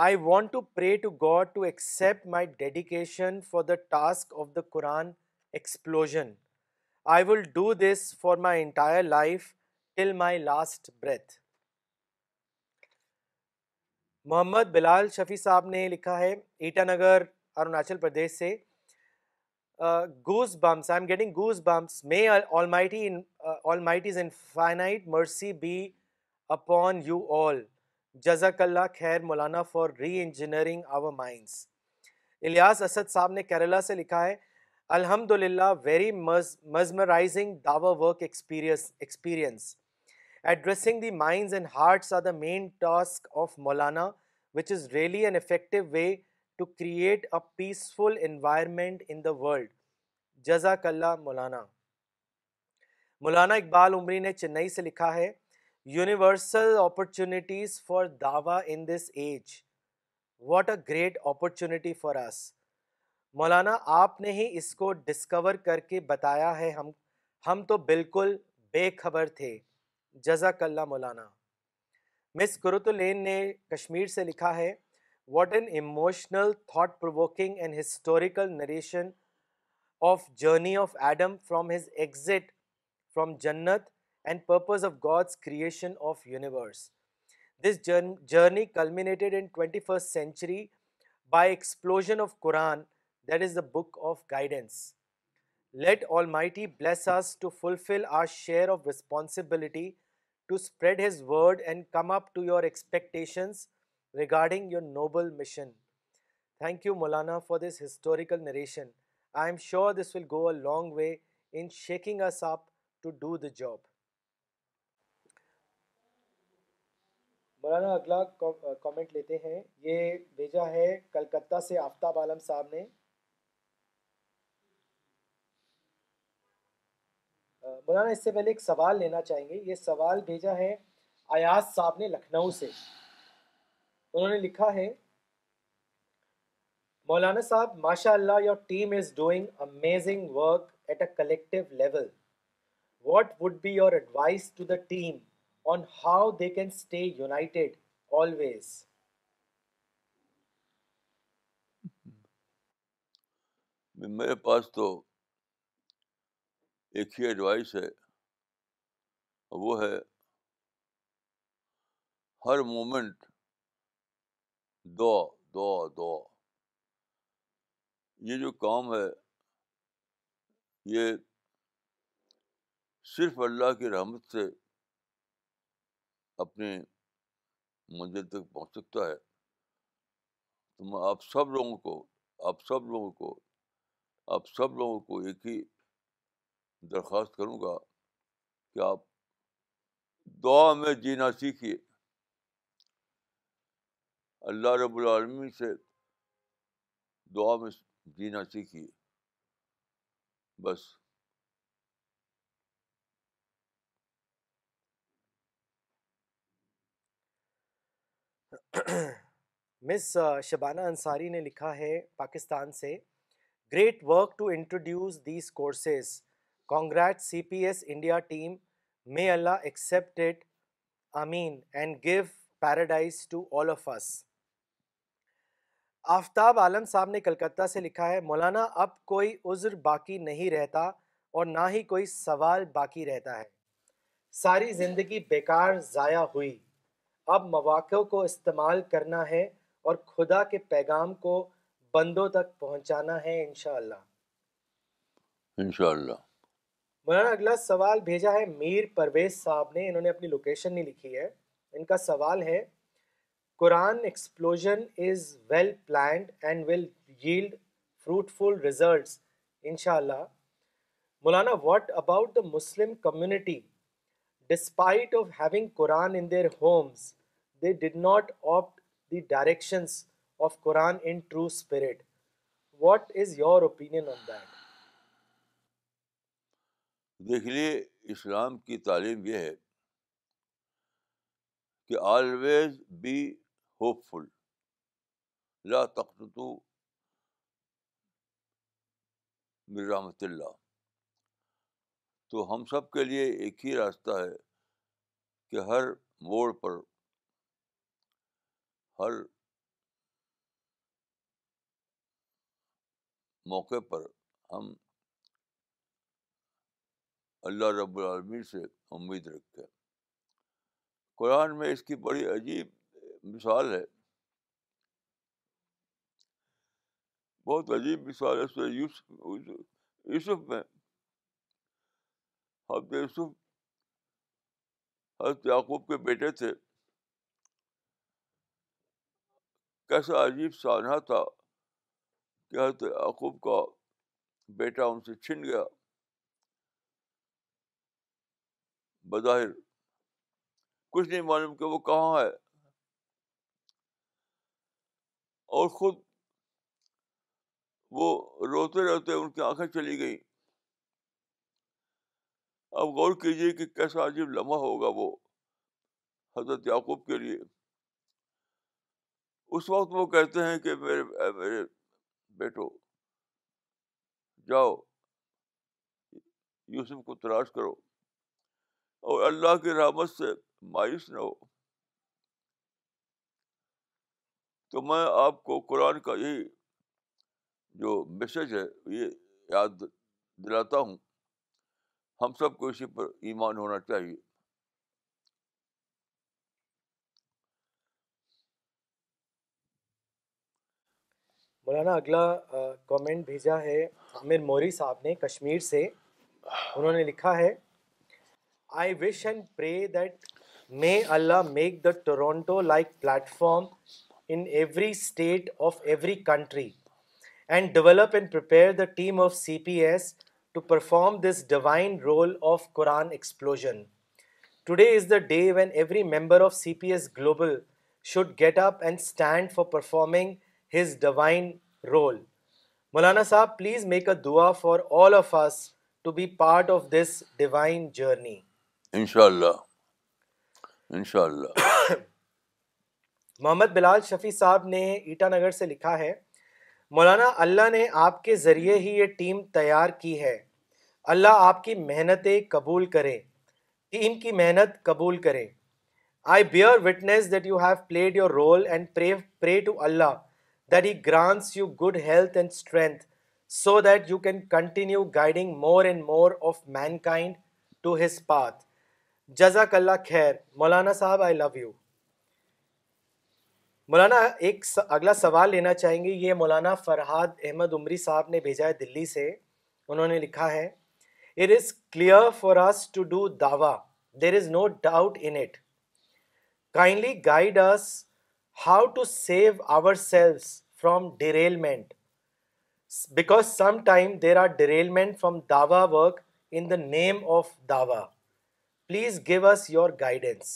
I want to pray to God to accept my dedication for the task of the Quran explosion I will do this for my entire life till my last breath Muhammad Bilal Shafi صاحب نے لکھا ہے Itanagar Arunachal Pradesh سے goosebumps I am getting goosebumps may all all is infinite mercy be upon you all جزاک اللہ خیر مولانا for re engineering our minds Ilyas Asad صاحب نے کیرلا سے لکھا ہے الحمد للہ very mesmerising work experience addressing the minds and hearts are the main task of Maulana which is really an effective way to create a peaceful environment in the world جزاک اللہ مولانا مولانا اقبال عمری نے چنئی سے لکھا ہے یونیورسل اپرچونیٹیز فار دعویٰ in this age what a great opportunity for us مولانا آپ نے ہی اس کو ڈسکور کر کے بتایا ہے ہم ہم تو بالکل بے خبر تھے جزاک اللہ مولانا مس کرت الین نے کشمیر سے لکھا ہے what an emotional thought provoking and historical narration of journey of Adam from his exit from جنت and purpose of God's creation of universe. This journey culminated in 21st century by explosion of Quran, that is the book of guidance. Let Almighty bless us to fulfill our share of responsibility to spread His word and come up to your expectations regarding your noble mission. Thank you, Maulana, for this historical narration. I am sure this will go a long way in shaking us up to do the job. Maulana اگلا comment لیتے ہیں یہ بھیجا ہے کلکتہ سے آفتاب عالم صاحب نے مولانا اس سے پہلے ایک سوال لینا چاہیں گے یہ سوال بھیجا ہے ایاز صاحب نے لکھنؤ سے انہوں نے لکھا ہے مولانا صاحب ماشاء اللہ your team is doing amazing work at a collective level what would be your advice to the team on how they can stay united always. میرے پاس تو ایک ہی ایڈوائس ہے وہ ہے ہر مومنٹ دو یہ جو کام ہے یہ صرف اللہ کی رحمت سے اپنے منزل تک پہنچ سکتا ہے تو میں آپ سب لوگوں کو آپ سب لوگوں کو آپ سب لوگوں کو ایک ہی درخواست کروں گا کہ آپ دعا میں جینا سیکھیے اللہ رب العالمی سے دعا میں جینا سیکھیے بس مس شبانہ انصاری نے لکھا ہے پاکستان سے great work to introduce these courses congrats C P S India team may Allah accepted Amin and give paradise to all of us Aftab Alam صاحب نے کلکتہ سے لکھا ہے مولانا اب کوئی عذر باقی نہیں رہتا اور نہ ہی کوئی سوال باقی رہتا ہے ساری زندگی بیکار ضائع ہوئی اب مواقع کو استعمال کرنا ہے اور خدا کے پیغام کو بندوں تک پہنچانا ہے انشاءاللہ انشاءاللہ مولانا اگلا سوال بھیجا ہے میر پرویز صاحب نے انہوں نے اپنی لوکیشن نہیں لکھی ہے ان کا سوال ہے قرآن explosion is well planned and well yield fruitful results انشاءاللہ اللہ مولانا what about the Muslim community despite of having Quran in their homes they did not opt the directions of Quran in true spirit what is your opinion on that دیکھ لیے اسلام کی تعلیم یہ ہے کہ آلویز بی ہوپ فل لا تخت رحمت اللہ تو ہم سب کے لیے ایک ہی راستہ ہے کہ ہر موڑ پر ہر موقع پر ہم اللہ رب العالمین سے امید رکھتے قرآن میں اس کی بڑی عجیب مثال ہے بہت عجیب مثال ہے یوسف یوسف میں حضرت یوسف حضرت یعقوب کے بیٹے تھے کیسا عجیب سانحہ تھا کہ حضرت یعقوب کا بیٹا ان سے چھن گیا بظاہر کچھ نہیں معلوم کہ وہ کہاں ہے اور خود وہ روتے رہتے ان کی آنکھیں چلی گئیں اب غور کیجیے کہ کیسا عجیب لمحہ ہوگا وہ حضرت یعقوب کے لیے اس وقت وہ کہتے ہیں کہ میرے میرے بیٹو جاؤ یوسف کو تلاش کرو اور اللہ کی رحمت سے مایوس نہ ہو تو میں آپ کو قرآن کا یہی جو میسج ہے یہ یاد دلاتا ہوں ہم سب کو اسی پر ایمان ہونا چاہیے مولانا اگلا کامنٹ بھیجا ہے عامر موری صاحب نے کشمیر سے انہوں نے لکھا ہے I wish and pray that may Allah make the Toronto like platform in every state of every country and develop and prepare the team of C P S to perform this role role of of Quran explosion today is the day when every member C P S global should get up and stand for performing his Maulana Sahib please make a دعا for all of to be part of this divine journey ان شاء اللہ ان شاء اللہ محمد بلال شفیع صاحب نے ایٹا نگر سے لکھا ہے مولانا اللہ نے آپ کے ذریعے ہی یہ ٹیم تیار کی ہے اللہ آپ کی محنتیں قبول کرے ٹیم کی محنت قبول کرے I bear witness that you have played your role and pray to Allah that he grants you good health and strength so that you can continue guiding more and more of mankind to his path جزاک اللہ خیر مولانا صاحب آئی love you مولانا ایک اگلا سوال لینا چاہیں گے یہ مولانا فرحاد احمد عمری صاحب نے بھیجا ہے دلی سے انہوں نے لکھا ہے name of Dawa please give us your guidance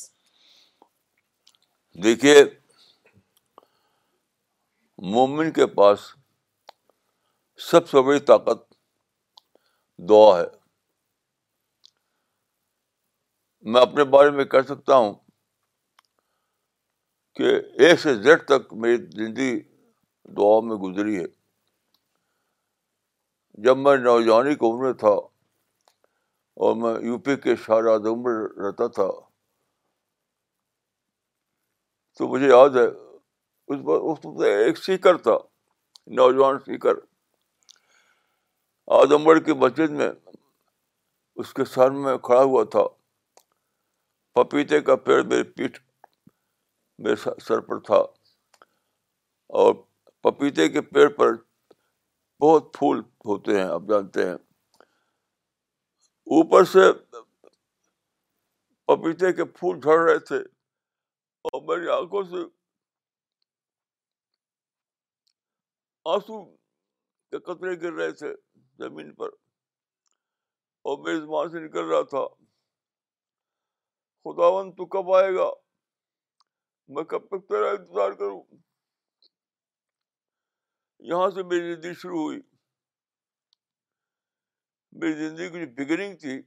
دیکھیے مومن کے پاس سب سے بڑی طاقت دعا ہے میں اپنے بارے میں کہہ سکتا ہوں کہ ایک سے زیڈ تک میری زندگی دعا میں گزری ہے جب میں نوجوانی کو عمر تھا اور میں یو پی کے شاہراہ عمر رہتا تھا تو مجھے یاد ہے اس وقت ایک سیکر تھا نوجوان سیکر آدم گڑھ کی مسجد میں اس کے سر میں کھڑا ہوا تھا پپیتے کا پیڑ میرے پیٹھ میرے سر پر تھا اور پپیتے کے پیڑ پر بہت پھول ہوتے ہیں آپ جانتے ہیں اوپر سے پپیتے کے پھول جھڑ رہے تھے اور میری آنکھوں سے آنسو کے قطرے گر رہے تھے زمین پر اور میں اس سے نکل رہا تھا خداون تو کب آئے گا میں کب تک تیرا انتظار کروں یہاں سے میری زندگی شروع ہوئی میری زندگی کی جو بگننگ تھی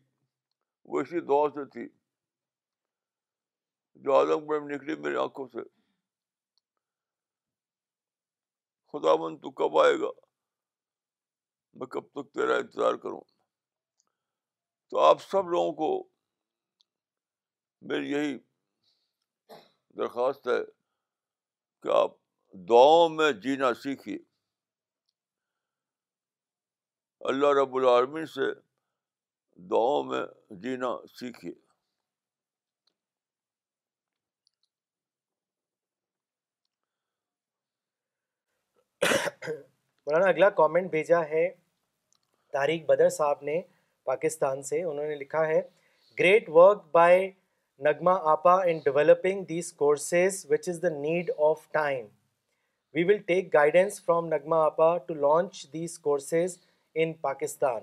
وہ اسی دعا سے تھی جو آدم پور میں نکلی میری آنکھوں سے خدا بند تو کب آئے گا میں کب تک تیرا انتظار کروں تو آپ سب لوگوں کو میری یہی درخواست ہے کہ آپ دعاؤں میں جینا سیکھیے اللہ رب العالمین سے دعاؤں میں جینا سیکھیے مولانا اگلا کامنٹ بھیجا ہے طارق بدر صاحب نے پاکستان سے انہوں نے لکھا ہے گریٹ ورک بائی آپا in developing courses which is the need of time we will take guidance from نگما to launch these courses in Pakistan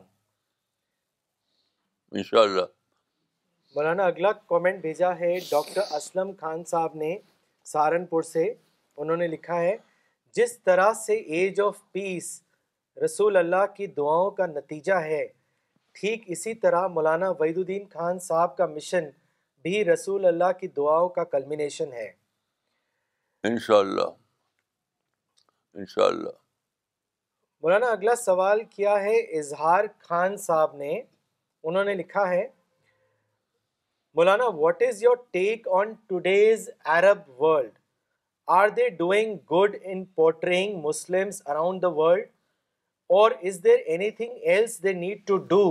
Maulana اگلا کامنٹ بھیجا ہے ڈاکٹر اسلم خان صاحب نے سہارنپور سے انہوں نے لکھا ہے جس طرح سے ایج آف پیس رسول اللہ کی دعاؤں کا نتیجہ ہے ٹھیک اسی طرح مولانا وحید الدین خان صاحب کا مشن بھی رسول اللہ کی دعاؤں کا ہے انشاءاللہ مولانا اگلا سوال کیا ہے اظہار خان صاحب نے انہوں نے لکھا ہے Maulana what is your take on today's Arab world are they doing good in portraying Muslim around the world or is there anything else they need to do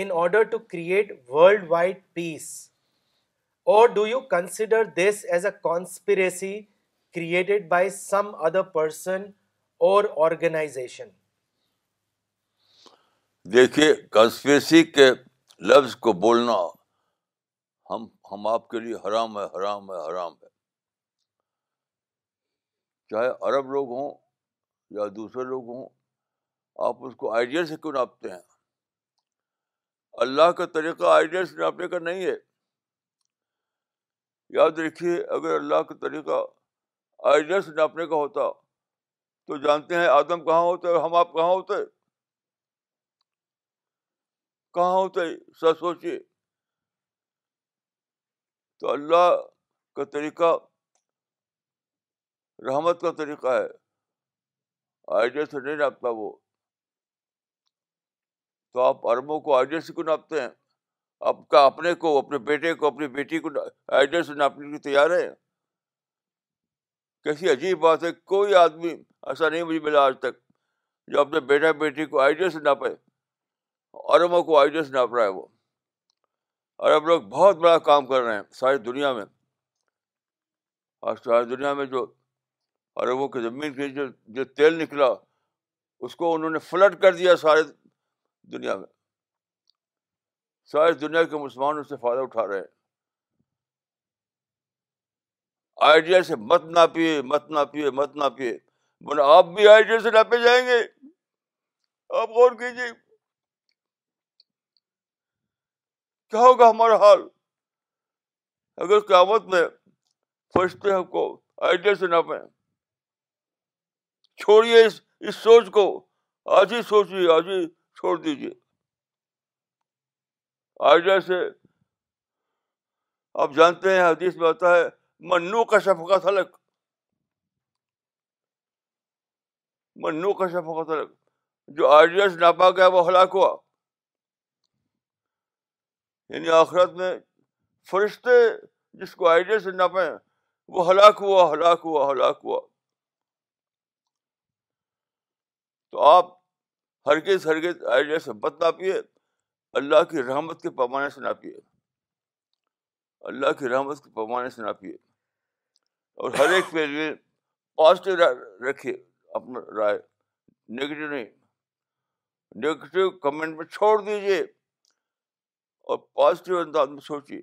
in order to create worldwide peace or do you consider this as a conspiracy created by some other person or organization دیکھیے conspiracy کے لفظ کو بولنا ہم ہم آپ کے لیے حرام ہے حرام ہے حرام ہے چاہے عرب لوگ ہوں یا دوسرے لوگ ہوں آپ اس کو آئیڈیا سے کیوں ناپتے ہیں اللہ کا طریقہ آئیڈیا سے ناپنے کا نہیں ہے یاد رکھیے اگر اللہ کا طریقہ آئیڈیا سے ناپنے کا ہوتا تو جانتے ہیں آدم کہاں ہوتا ہے ہم آپ کہاں ہوتے کہاں ہوتے سر سوچیے تو اللہ کا طریقہ رحمت کا طریقہ ہے آئیڈیا سے نہیں ناپتا وہ تو آپ اربوں کو آئیڈیا سے کیوں ناپتے ہیں آپ کا اپنے کو اپنے بیٹے کو اپنی بیٹی کو آئیڈیا سے ناپنے لیے تیار ہے کیسی عجیب بات ہے کوئی آدمی ایسا نہیں مجھے ملا آج تک جو اپنے بیٹا بیٹی کو آئیڈیا سے ناپے عربوں کو آئیڈیا سے ناپ رہا ہے وہ عرب لوگ بہت بڑا کام کر رہے ہیں ساری دنیا میں اور ساری دنیا میں جو اور وہ زمین کے جو جو تیل نکلا اس کو انہوں نے فلٹ کر دیا سارے دنیا میں ساری دنیا کے مسلمان اس سے فائدہ اٹھا رہے ہیں آئیڈیا سے مت نہ پیے مت نہ پیے مت نہ پیے بولے آپ بھی آئیڈیا سے نہ پہ جائیں گے آپ غور کیجیے کیا ہوگا ہمارا حال اگر قیامت میں فرشتے ہم کو آئیڈیا سے ناپیں چھوڑیے اس اس سوچ کو آج ہی سوچیے آج ہی چھوڑ دیجیے آئیڈیا سے آپ جانتے ہیں حدیث میں آتا ہے منو کا شفقت تھلک منو کا شفقت تھلک جو آئیڈیا سے ناپا گیا وہ ہلاک ہوا یعنی آخرت میں فرشتے جس کو آئیڈیا سے ناپائے وہ ہلاک ہوا ہلاک ہوا ہلاک ہوا تو آپ ہرگز ہرگز آئیڈیا سے بت ناپیے اللہ کی رحمت کے پیمانے نہ پیے اللہ کی رحمت کے پیمانے نہ پیے اور ہر ایک پہلے پازیٹیو رائے اپنا رائے نگیٹیو نہیں نگیٹیو کمنٹ میں چھوڑ دیجیے اور پازیٹیو انداز میں سوچیے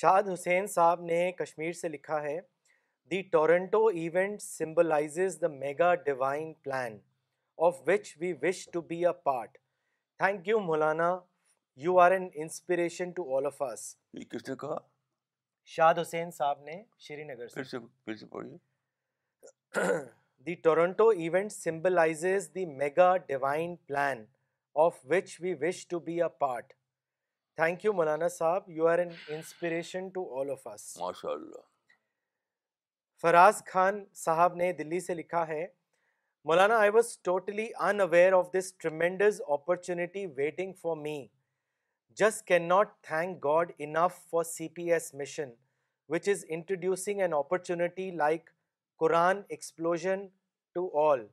شاد حسین صاحب نے کشمیر سے لکھا ہے the Toronto event symbolizes the mega divine plan of which we wish to be a part thank you Maulana you are an inspiration to all of us نے کہا شاد حسین صاحب نے شری نگر سے the Toronto event symbolizes the mega divine plan of which we wish to be a part thank you Maulana Sahib you are an inspiration to all of us ماشاء اللہ فراز خان صاحب نے دلی سے لکھا ہے مولانا I was totally unaware of this tremendous opportunity waiting for me just can not thank God enough for C P S mission which is introducing an opportunity like Quran explosion to all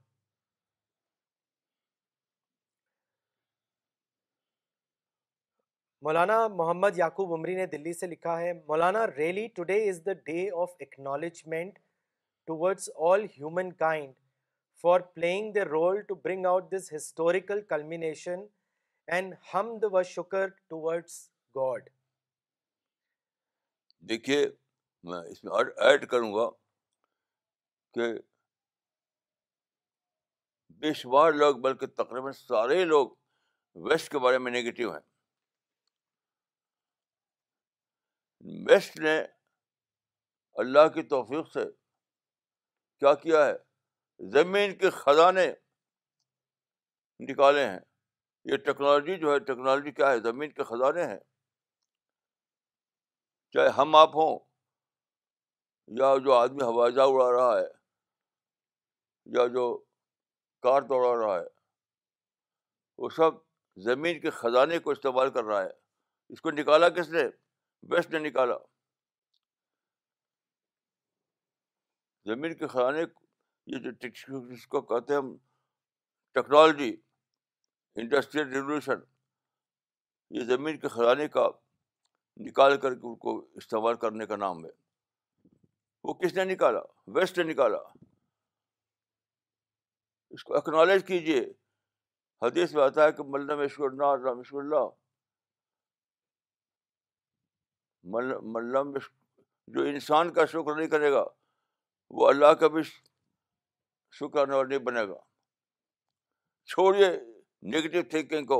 Maulana Muhammad یعقوب عمری نے دلی سے لکھا ہے Maulana really today is the day of acknowledgement towards all humankind for playing the role to bring out this historical culmination and ہم دا و شکر towards God دیکھیے میں اس میں ایڈ کروں گا کہ بے شمار لوگ بلکہ تقریباً سارے لوگ ویسٹ کے بارے میں نگیٹو ہیں ویسٹ نے اللہ کی توفیق سے کیا کیا ہے زمین کے خزانے نکالے ہیں یہ ٹیکنالوجی جو ہے ٹیکنالوجی کیا ہے زمین کے خزانے ہیں چاہے ہم آپ ہوں یا جو آدمی ہوائی جہاز اڑا رہا ہے یا جو کار دوڑا رہا ہے وہ سب زمین کے خزانے کو استعمال کر رہا ہے اس کو نکالا کس نے ویسٹ نے نکالا زمین کے خزانے یہ جو جس کو کہتے ہیں ہم ٹیکنالوجی انڈسٹریل ریولیوشن یہ زمین کے خزانے کا نکال کر کے ان کو استعمال کرنے کا نام ہے وہ کس نے نکالا ویسٹ نے نکالا اس کو اکنالج کیجیے حدیث میں آتا ہے کہ ملنا شروع النا رامیشور اللہ ملم جو انسان کا شکر نہیں کرے گا وہ اللہ کا بھی شکر نہیں بنے گا چھوڑیے نگیٹو تھنکنگ کو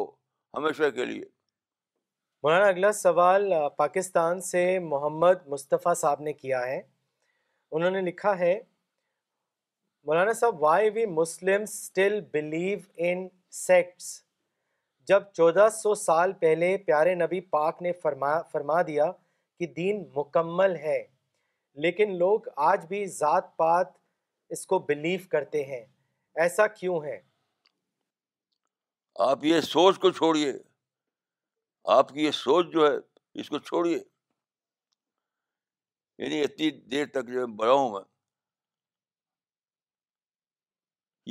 ہمیشہ کے لیے مولانا اگلا سوال پاکستان سے محمد مصطفیٰ صاحب نے کیا ہے انہوں نے لکھا ہے Maulana Sahib why we Muslim still believe in sects جب چودہ سو سال پہلے پیارے نبی پاک نے فرما فرما دیا کہ دین مکمل ہے لیکن لوگ آج بھی ذات پات اس کو بلیو کرتے ہیں ایسا کیوں ہے آپ یہ سوچ کو چھوڑیے آپ کی یہ سوچ جو ہے اس کو چھوڑیے یعنی اتنی دیر تک جو بڑا ہوں میں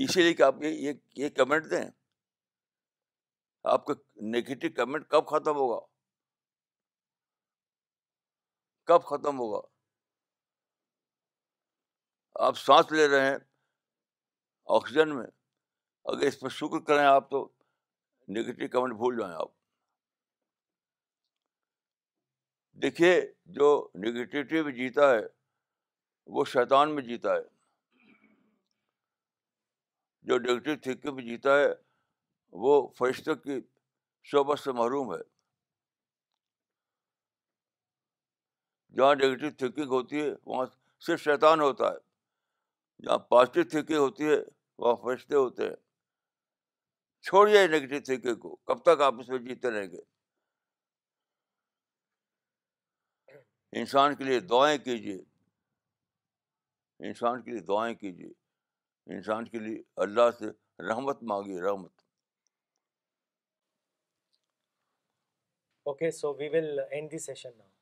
اسی لیے کہ آپ یہ یہ کمنٹ دیں آپ کا نگیٹو کمنٹ کب ختم ہوگا کب ختم ہوگا آپ سانس لے رہے ہیں آکسیجن میں اگر اس پر شکر کریں آپ تو نگیٹو کمنٹ بھول جائیں آپ دیکھیے جو نگیٹیوٹی میں جیتا ہے وہ شیطان میں جیتا ہے جو نگیٹو تھنکنگ میں جیتا ہے وہ فرشتوں کی شعبت سے محروم ہے جہاں نگیٹو تھنکنگ ہوتی ہے وہاں صرف شیطان ہوتا ہے جہاں پازیٹیو ہوتی ہے وہاں فرشتے ہوتے ہیں چھوڑیے کو کب تک آپ اس میں جیتے رہیں گے انسان کے لیے دعائیں کیجیے انسان کے لیے دعائیں کیجیے انسان کے لیے اللہ سے رحمت مانگی رحمت